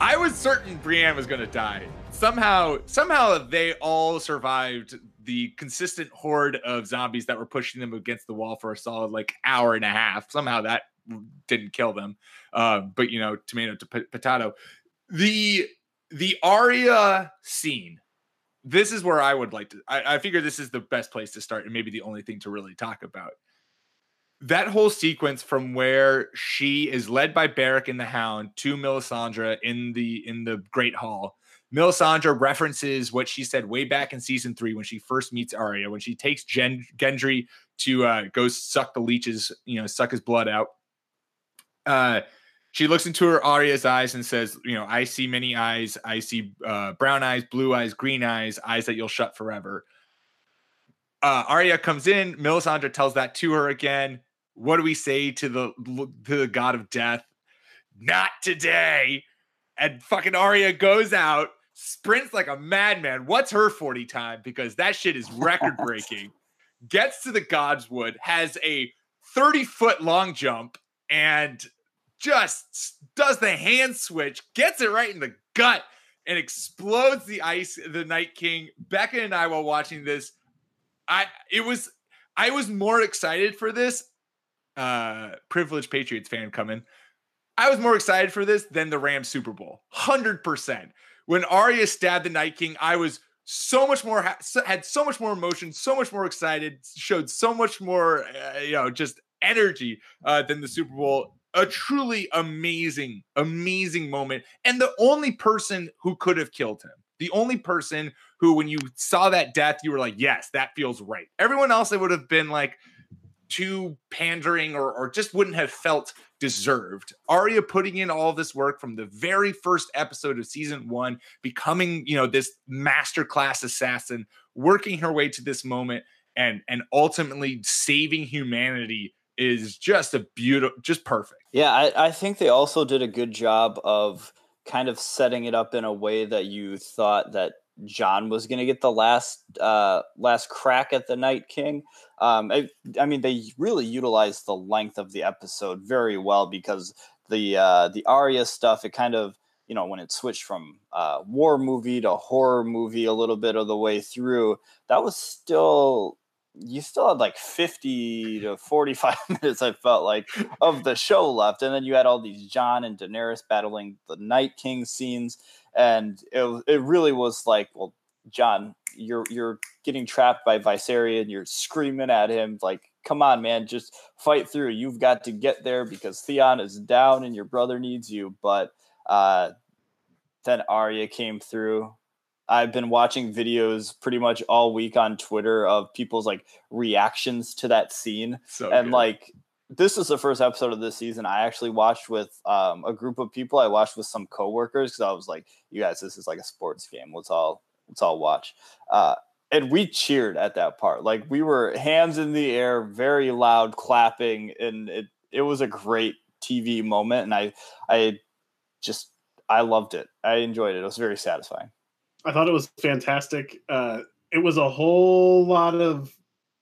Speaker 1: I was certain Brienne was gonna die. Somehow, somehow they all survived the consistent horde of zombies that were pushing them against the wall for a solid like hour and a half. Somehow that didn't kill them. Uh, but you know, tomato to p- potato. The the Arya scene. This is where I would like to. I, I figure this is the best place to start, and maybe the only thing to really talk about. That whole sequence from where she is led by Beric and the Hound to Melisandre in the in the Great Hall. Melisandre references what she said way back in season three when she first meets Arya, when she takes Gen- Gendry to uh, go suck the leeches, you know, suck his blood out. Uh, she looks into her Arya's eyes and says, "You know, I see many eyes. I see uh, brown eyes, blue eyes, green eyes, eyes that you'll shut forever." Uh, Arya comes in. Melisandre tells that to her again. What do we say to the to the god of death? Not today. And fucking Arya goes out, sprints like a madman. What's her 40 time? Because that shit is record breaking. Gets to the Godswood, has a 30 foot long jump, and just does the hand switch, gets it right in the gut, and explodes the ice, the Night King. Becca and I, while watching this, I it was I was more excited for this. Uh privileged Patriots fan coming. I was more excited for this than the Rams Super Bowl. 100%. When Arya stabbed the Night King, I was so much more had so much more emotion, so much more excited, showed so much more uh, you know, just energy uh, than the Super Bowl. A truly amazing, amazing moment. And the only person who could have killed him, the only person who, when you saw that death, you were like, yes, that feels right. Everyone else, it would have been like too pandering or, or just wouldn't have felt deserved. Arya putting in all this work from the very first episode of season one, becoming, you know, this masterclass assassin, working her way to this moment and and ultimately saving humanity is just a beautiful, just perfect.
Speaker 3: Yeah, I, I think they also did a good job of kind of setting it up in a way that you thought that Jon was going to get the last uh, last crack at the Night King. Um, I, I mean, they really utilized the length of the episode very well because the uh, the Arya stuff it kind of you know when it switched from uh, war movie to horror movie a little bit of the way through that was still you still had like 50 to 45 minutes i felt like of the show left and then you had all these jon and daenerys battling the night king scenes and it, it really was like well jon you're you're getting trapped by Viserion, you're screaming at him like come on man just fight through you've got to get there because theon is down and your brother needs you but uh then Arya came through I've been watching videos pretty much all week on Twitter of people's like reactions to that scene.
Speaker 1: So
Speaker 3: and
Speaker 1: good.
Speaker 3: like this is the first episode of this season I actually watched with um, a group of people. I watched with some coworkers because I was like, "You guys, this is like a sports game. Let's all let's all watch." Uh, and we cheered at that part. Like we were hands in the air, very loud, clapping, and it it was a great TV moment. And I I just I loved it. I enjoyed it. It was very satisfying.
Speaker 2: I thought it was fantastic. Uh, it was a whole lot of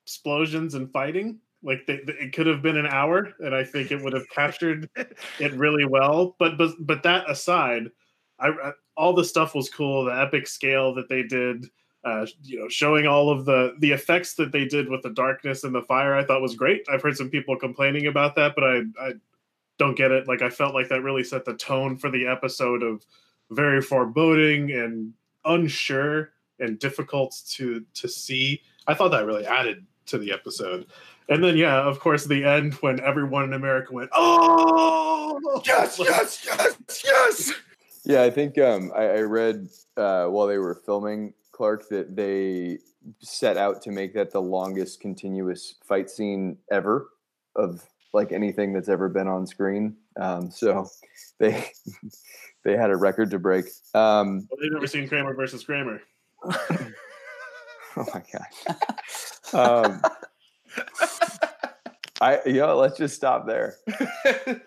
Speaker 2: explosions and fighting. Like they, they- it could have been an hour, and I think it would have captured it really well. But but but that aside, I, I all the stuff was cool. The epic scale that they did, uh, you know, showing all of the the effects that they did with the darkness and the fire, I thought was great. I've heard some people complaining about that, but I I don't get it. Like I felt like that really set the tone for the episode of very foreboding and unsure and difficult to to see. I thought that really added to the episode. And then yeah, of course, the end when everyone in America went, "Oh,
Speaker 1: yes, yes, yes, yes."
Speaker 4: Yeah, I think um, I, I read uh, while they were filming Clark that they set out to make that the longest continuous fight scene ever of like anything that's ever been on screen. Um, so they they had a record to break. Um,
Speaker 2: Well, they've never seen Kramer versus Kramer.
Speaker 4: oh my god. I know let's just stop there.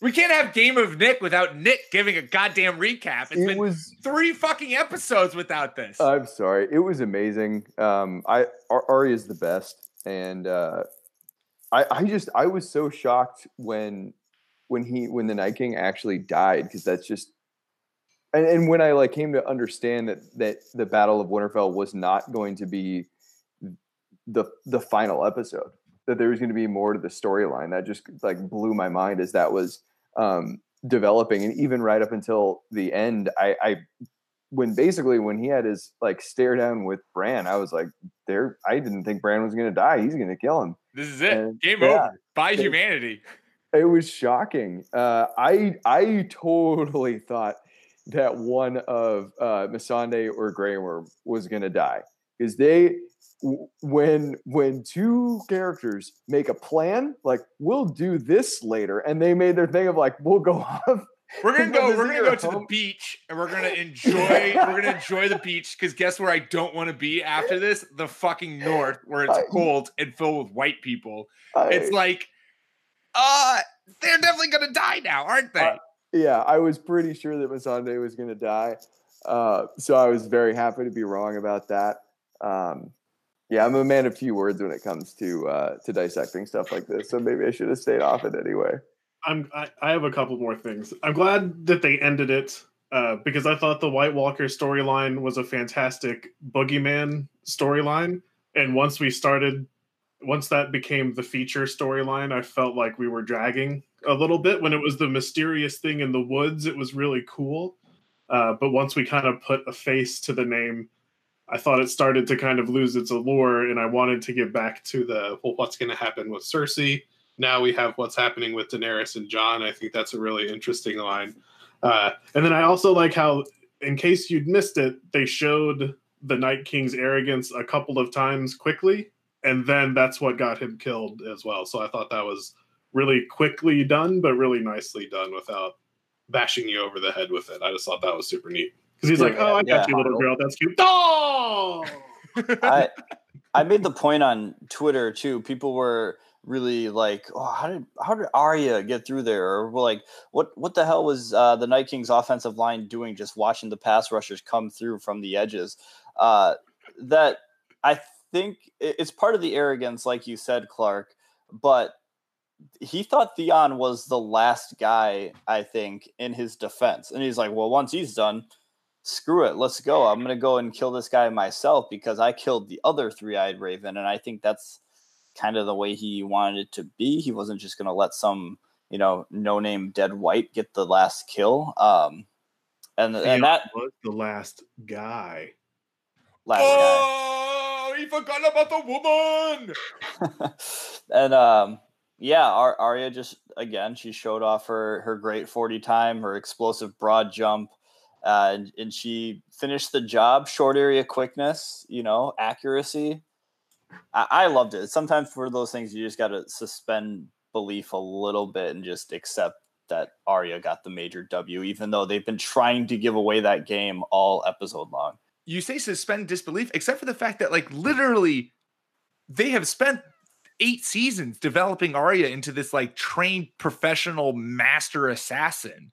Speaker 1: we can't have Game of Nick without Nick giving a goddamn recap. It's
Speaker 4: It
Speaker 1: been
Speaker 4: was
Speaker 1: three fucking episodes without this.
Speaker 4: I'm sorry. It was amazing. Um, I Ari is the best, and uh, I I just I was so shocked when when he when the Night King actually died because that's just and, and when I like came to understand that that the Battle of Winterfell was not going to be the the final episode that there was going to be more to the storyline that just like blew my mind as that was um developing and even right up until the end I I when basically when he had his like stare down with Bran, I was like, there. I didn't think Bran was gonna die. He's gonna kill him.
Speaker 1: this is it.
Speaker 4: and-
Speaker 1: Game
Speaker 4: yeah.
Speaker 1: over. By humanity.
Speaker 4: It was shocking. Uh, I I totally thought that one of uh, Missandei or Grey Worm was gonna die because they when when two characters make a plan like we'll do this later and they made their thing of like we'll go off
Speaker 1: We're gonna go. We're gonna go to the beach, and we're gonna enjoy. we're gonna enjoy the beach because guess where I don't want to be after this? The fucking north, where it's
Speaker 4: I-
Speaker 1: cold and filled with white people.
Speaker 4: I-
Speaker 1: It's like, uh, they're definitely gonna die now, aren't they?
Speaker 4: Uh, yeah, I was pretty sure that Missandei was to die. Uh, so I was very happy to be wrong about that. Um, yeah, I'm a man of few words when it comes to uh, to dissecting stuff like this. So maybe I should have stayed off it anyway.
Speaker 2: I'm I, I have a couple more things. I'm glad that they ended it uh, because I thought the White Walker storyline was a fantastic boogeyman storyline, and once we started, once that became the feature storyline, I felt like we were dragging a little bit. When it was the mysterious thing in the woods, it was really cool, uh, but once we kind of put a face to the name. I thought it started to kind of lose its allure, and I wanted to get back to the well, what's going to happen with Cersei? now we have what's happening with Daenerys and Jon. I think that's a really interesting line. Uh, and then I also like how, in case you'd missed it, they showed the Night King's arrogance a couple of times quickly, and then that's what got him killed as well. So I thought that was really quickly done, but really nicely done without bashing you over the head with it. I just thought that was super neat because he's like, "Oh, I got
Speaker 3: Yeah.
Speaker 2: you, little girl. That's cute." Oh,
Speaker 3: I I made the point on Twitter too. People were really like, oh, how did how did Arya get through there? Or we're like, what what the hell was uh, the Night King's offensive line doing just watching the pass rushers come through from the edges? Uh, that I think it's part of the arrogance, like you said, Clark, but he thought Theon was the last guy, I think, in his defense. And he's like, well, once he's done, screw it, let's go. I'm going to go and kill this guy myself because I killed the other three eyed raven. And I think that's kind of the way he wanted it to be. He wasn't just going to let some, you know, no name dead white get the last kill. Um, and,
Speaker 2: Theon
Speaker 3: and that
Speaker 2: was the last guy.
Speaker 3: last guy.
Speaker 1: Oh, he forgot about the woman.
Speaker 3: and um, yeah, Ar- Arya just again she showed off her her great forty time, her explosive broad jump, uh, and, and she finished the job. Short area quickness, you know, accuracy. I, I loved it. Sometimes for those things, you just got to suspend belief a little bit and just accept that Arya got the major W, even though they've been trying to give away that game all episode long.
Speaker 1: You say suspend disbelief, except for the fact that, like, literally, they have spent eight seasons developing Arya into this like trained professional master assassin.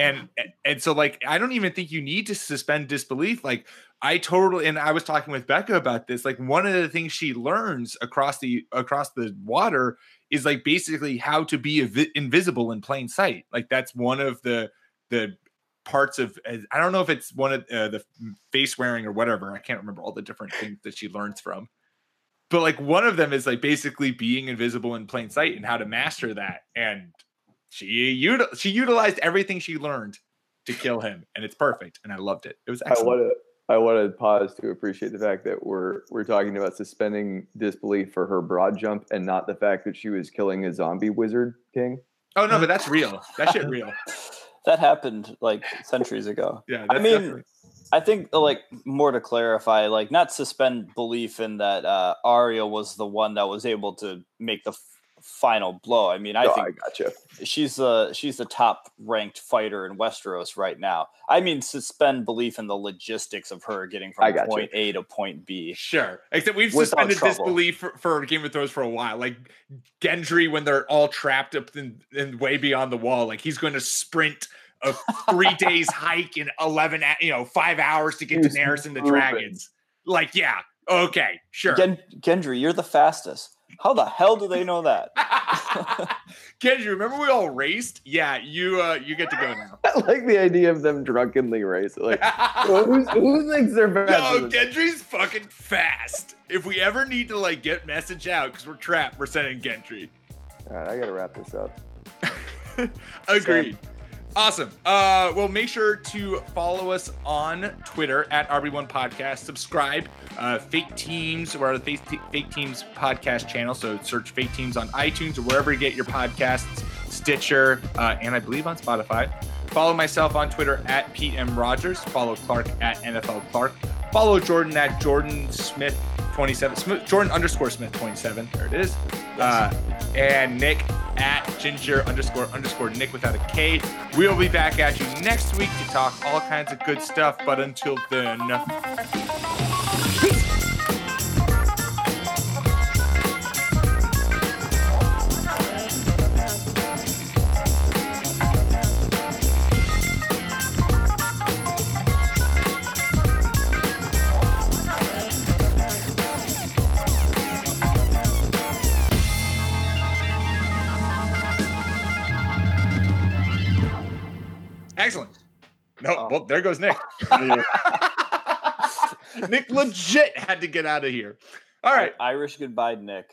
Speaker 1: And and so like I don't even think you need to suspend disbelief. Like I totally and I was talking with Becca about this. Like one of the things she learns across the across the water is like basically how to be invi- invisible in plain sight. Like that's one of the the parts of I don't know if it's one of uh, the face wearing or whatever. I can't remember all the different things that she learns from but like one of them is like basically being invisible in plain sight and how to master that and she util- she utilized everything she learned to kill him and it's perfect and i loved it it was
Speaker 4: I
Speaker 1: excellent
Speaker 4: want to I want to pause to appreciate the fact that we're we're talking about suspending disbelief for her broad jump and not the fact that she was killing a zombie wizard king.
Speaker 1: oh no but that's real that shit real
Speaker 3: That happened like centuries ago.
Speaker 1: yeah
Speaker 3: I mean,
Speaker 1: definitely-
Speaker 3: I think like more to clarify, like not suspend belief in that uh, Arya was the one that was able to make the f- final blow. I mean, I
Speaker 4: No,
Speaker 3: think
Speaker 4: I gotcha.
Speaker 3: she's the she's the top ranked fighter in Westeros right now. I mean, suspend belief in the logistics of her getting from
Speaker 4: gotcha.
Speaker 3: point A to point B.
Speaker 1: Sure. Except we've
Speaker 3: Without
Speaker 1: suspended
Speaker 3: trouble.
Speaker 1: disbelief for, for Game of Thrones for a while. Like Gendry, when they're all trapped up in, in way beyond the wall, like he's going to sprint a three days hike in 11, you know, five hours to get to
Speaker 4: He's
Speaker 1: Daenerys and the dragons. Like, yeah. Okay. Sure.
Speaker 3: Gen- Gendry, you're the fastest. How the hell do they know that?
Speaker 1: Gendry, remember we all raced? Yeah. You, uh, you get to go now.
Speaker 4: I like the idea of them drunkenly racing. Like who's, who thinks they're
Speaker 1: Yo,
Speaker 4: faster? than-
Speaker 1: Gendry's fucking fast. If we ever need to like get message out because we're trapped, we're sending Gendry.
Speaker 4: All right, I gotta wrap this up.
Speaker 1: Agreed. Awesome. Uh, well, make sure to follow us on Twitter at RB1 Podcast. Subscribe. Uh, Fake Teams, we're on the Fake, Fake Teams podcast channel. So search Fake Teams on iTunes or wherever you get your podcasts, Stitcher, uh, and I believe on Spotify. Follow myself on Twitter at Pete M. Rogers. Follow Clark at NFL Clark. Follow Jordan at Jordan Smith 27. Smith, Jordan underscore Smith 27. There it is. Uh, and Nick at Ginger underscore underscore Nick without a K. We'll be back at you next week to talk all kinds of good stuff. But until then, excellent. No,
Speaker 3: Oh.
Speaker 1: well, there goes Nick. Nick legit had to get out of here. All right.
Speaker 3: Irish goodbye, Nick.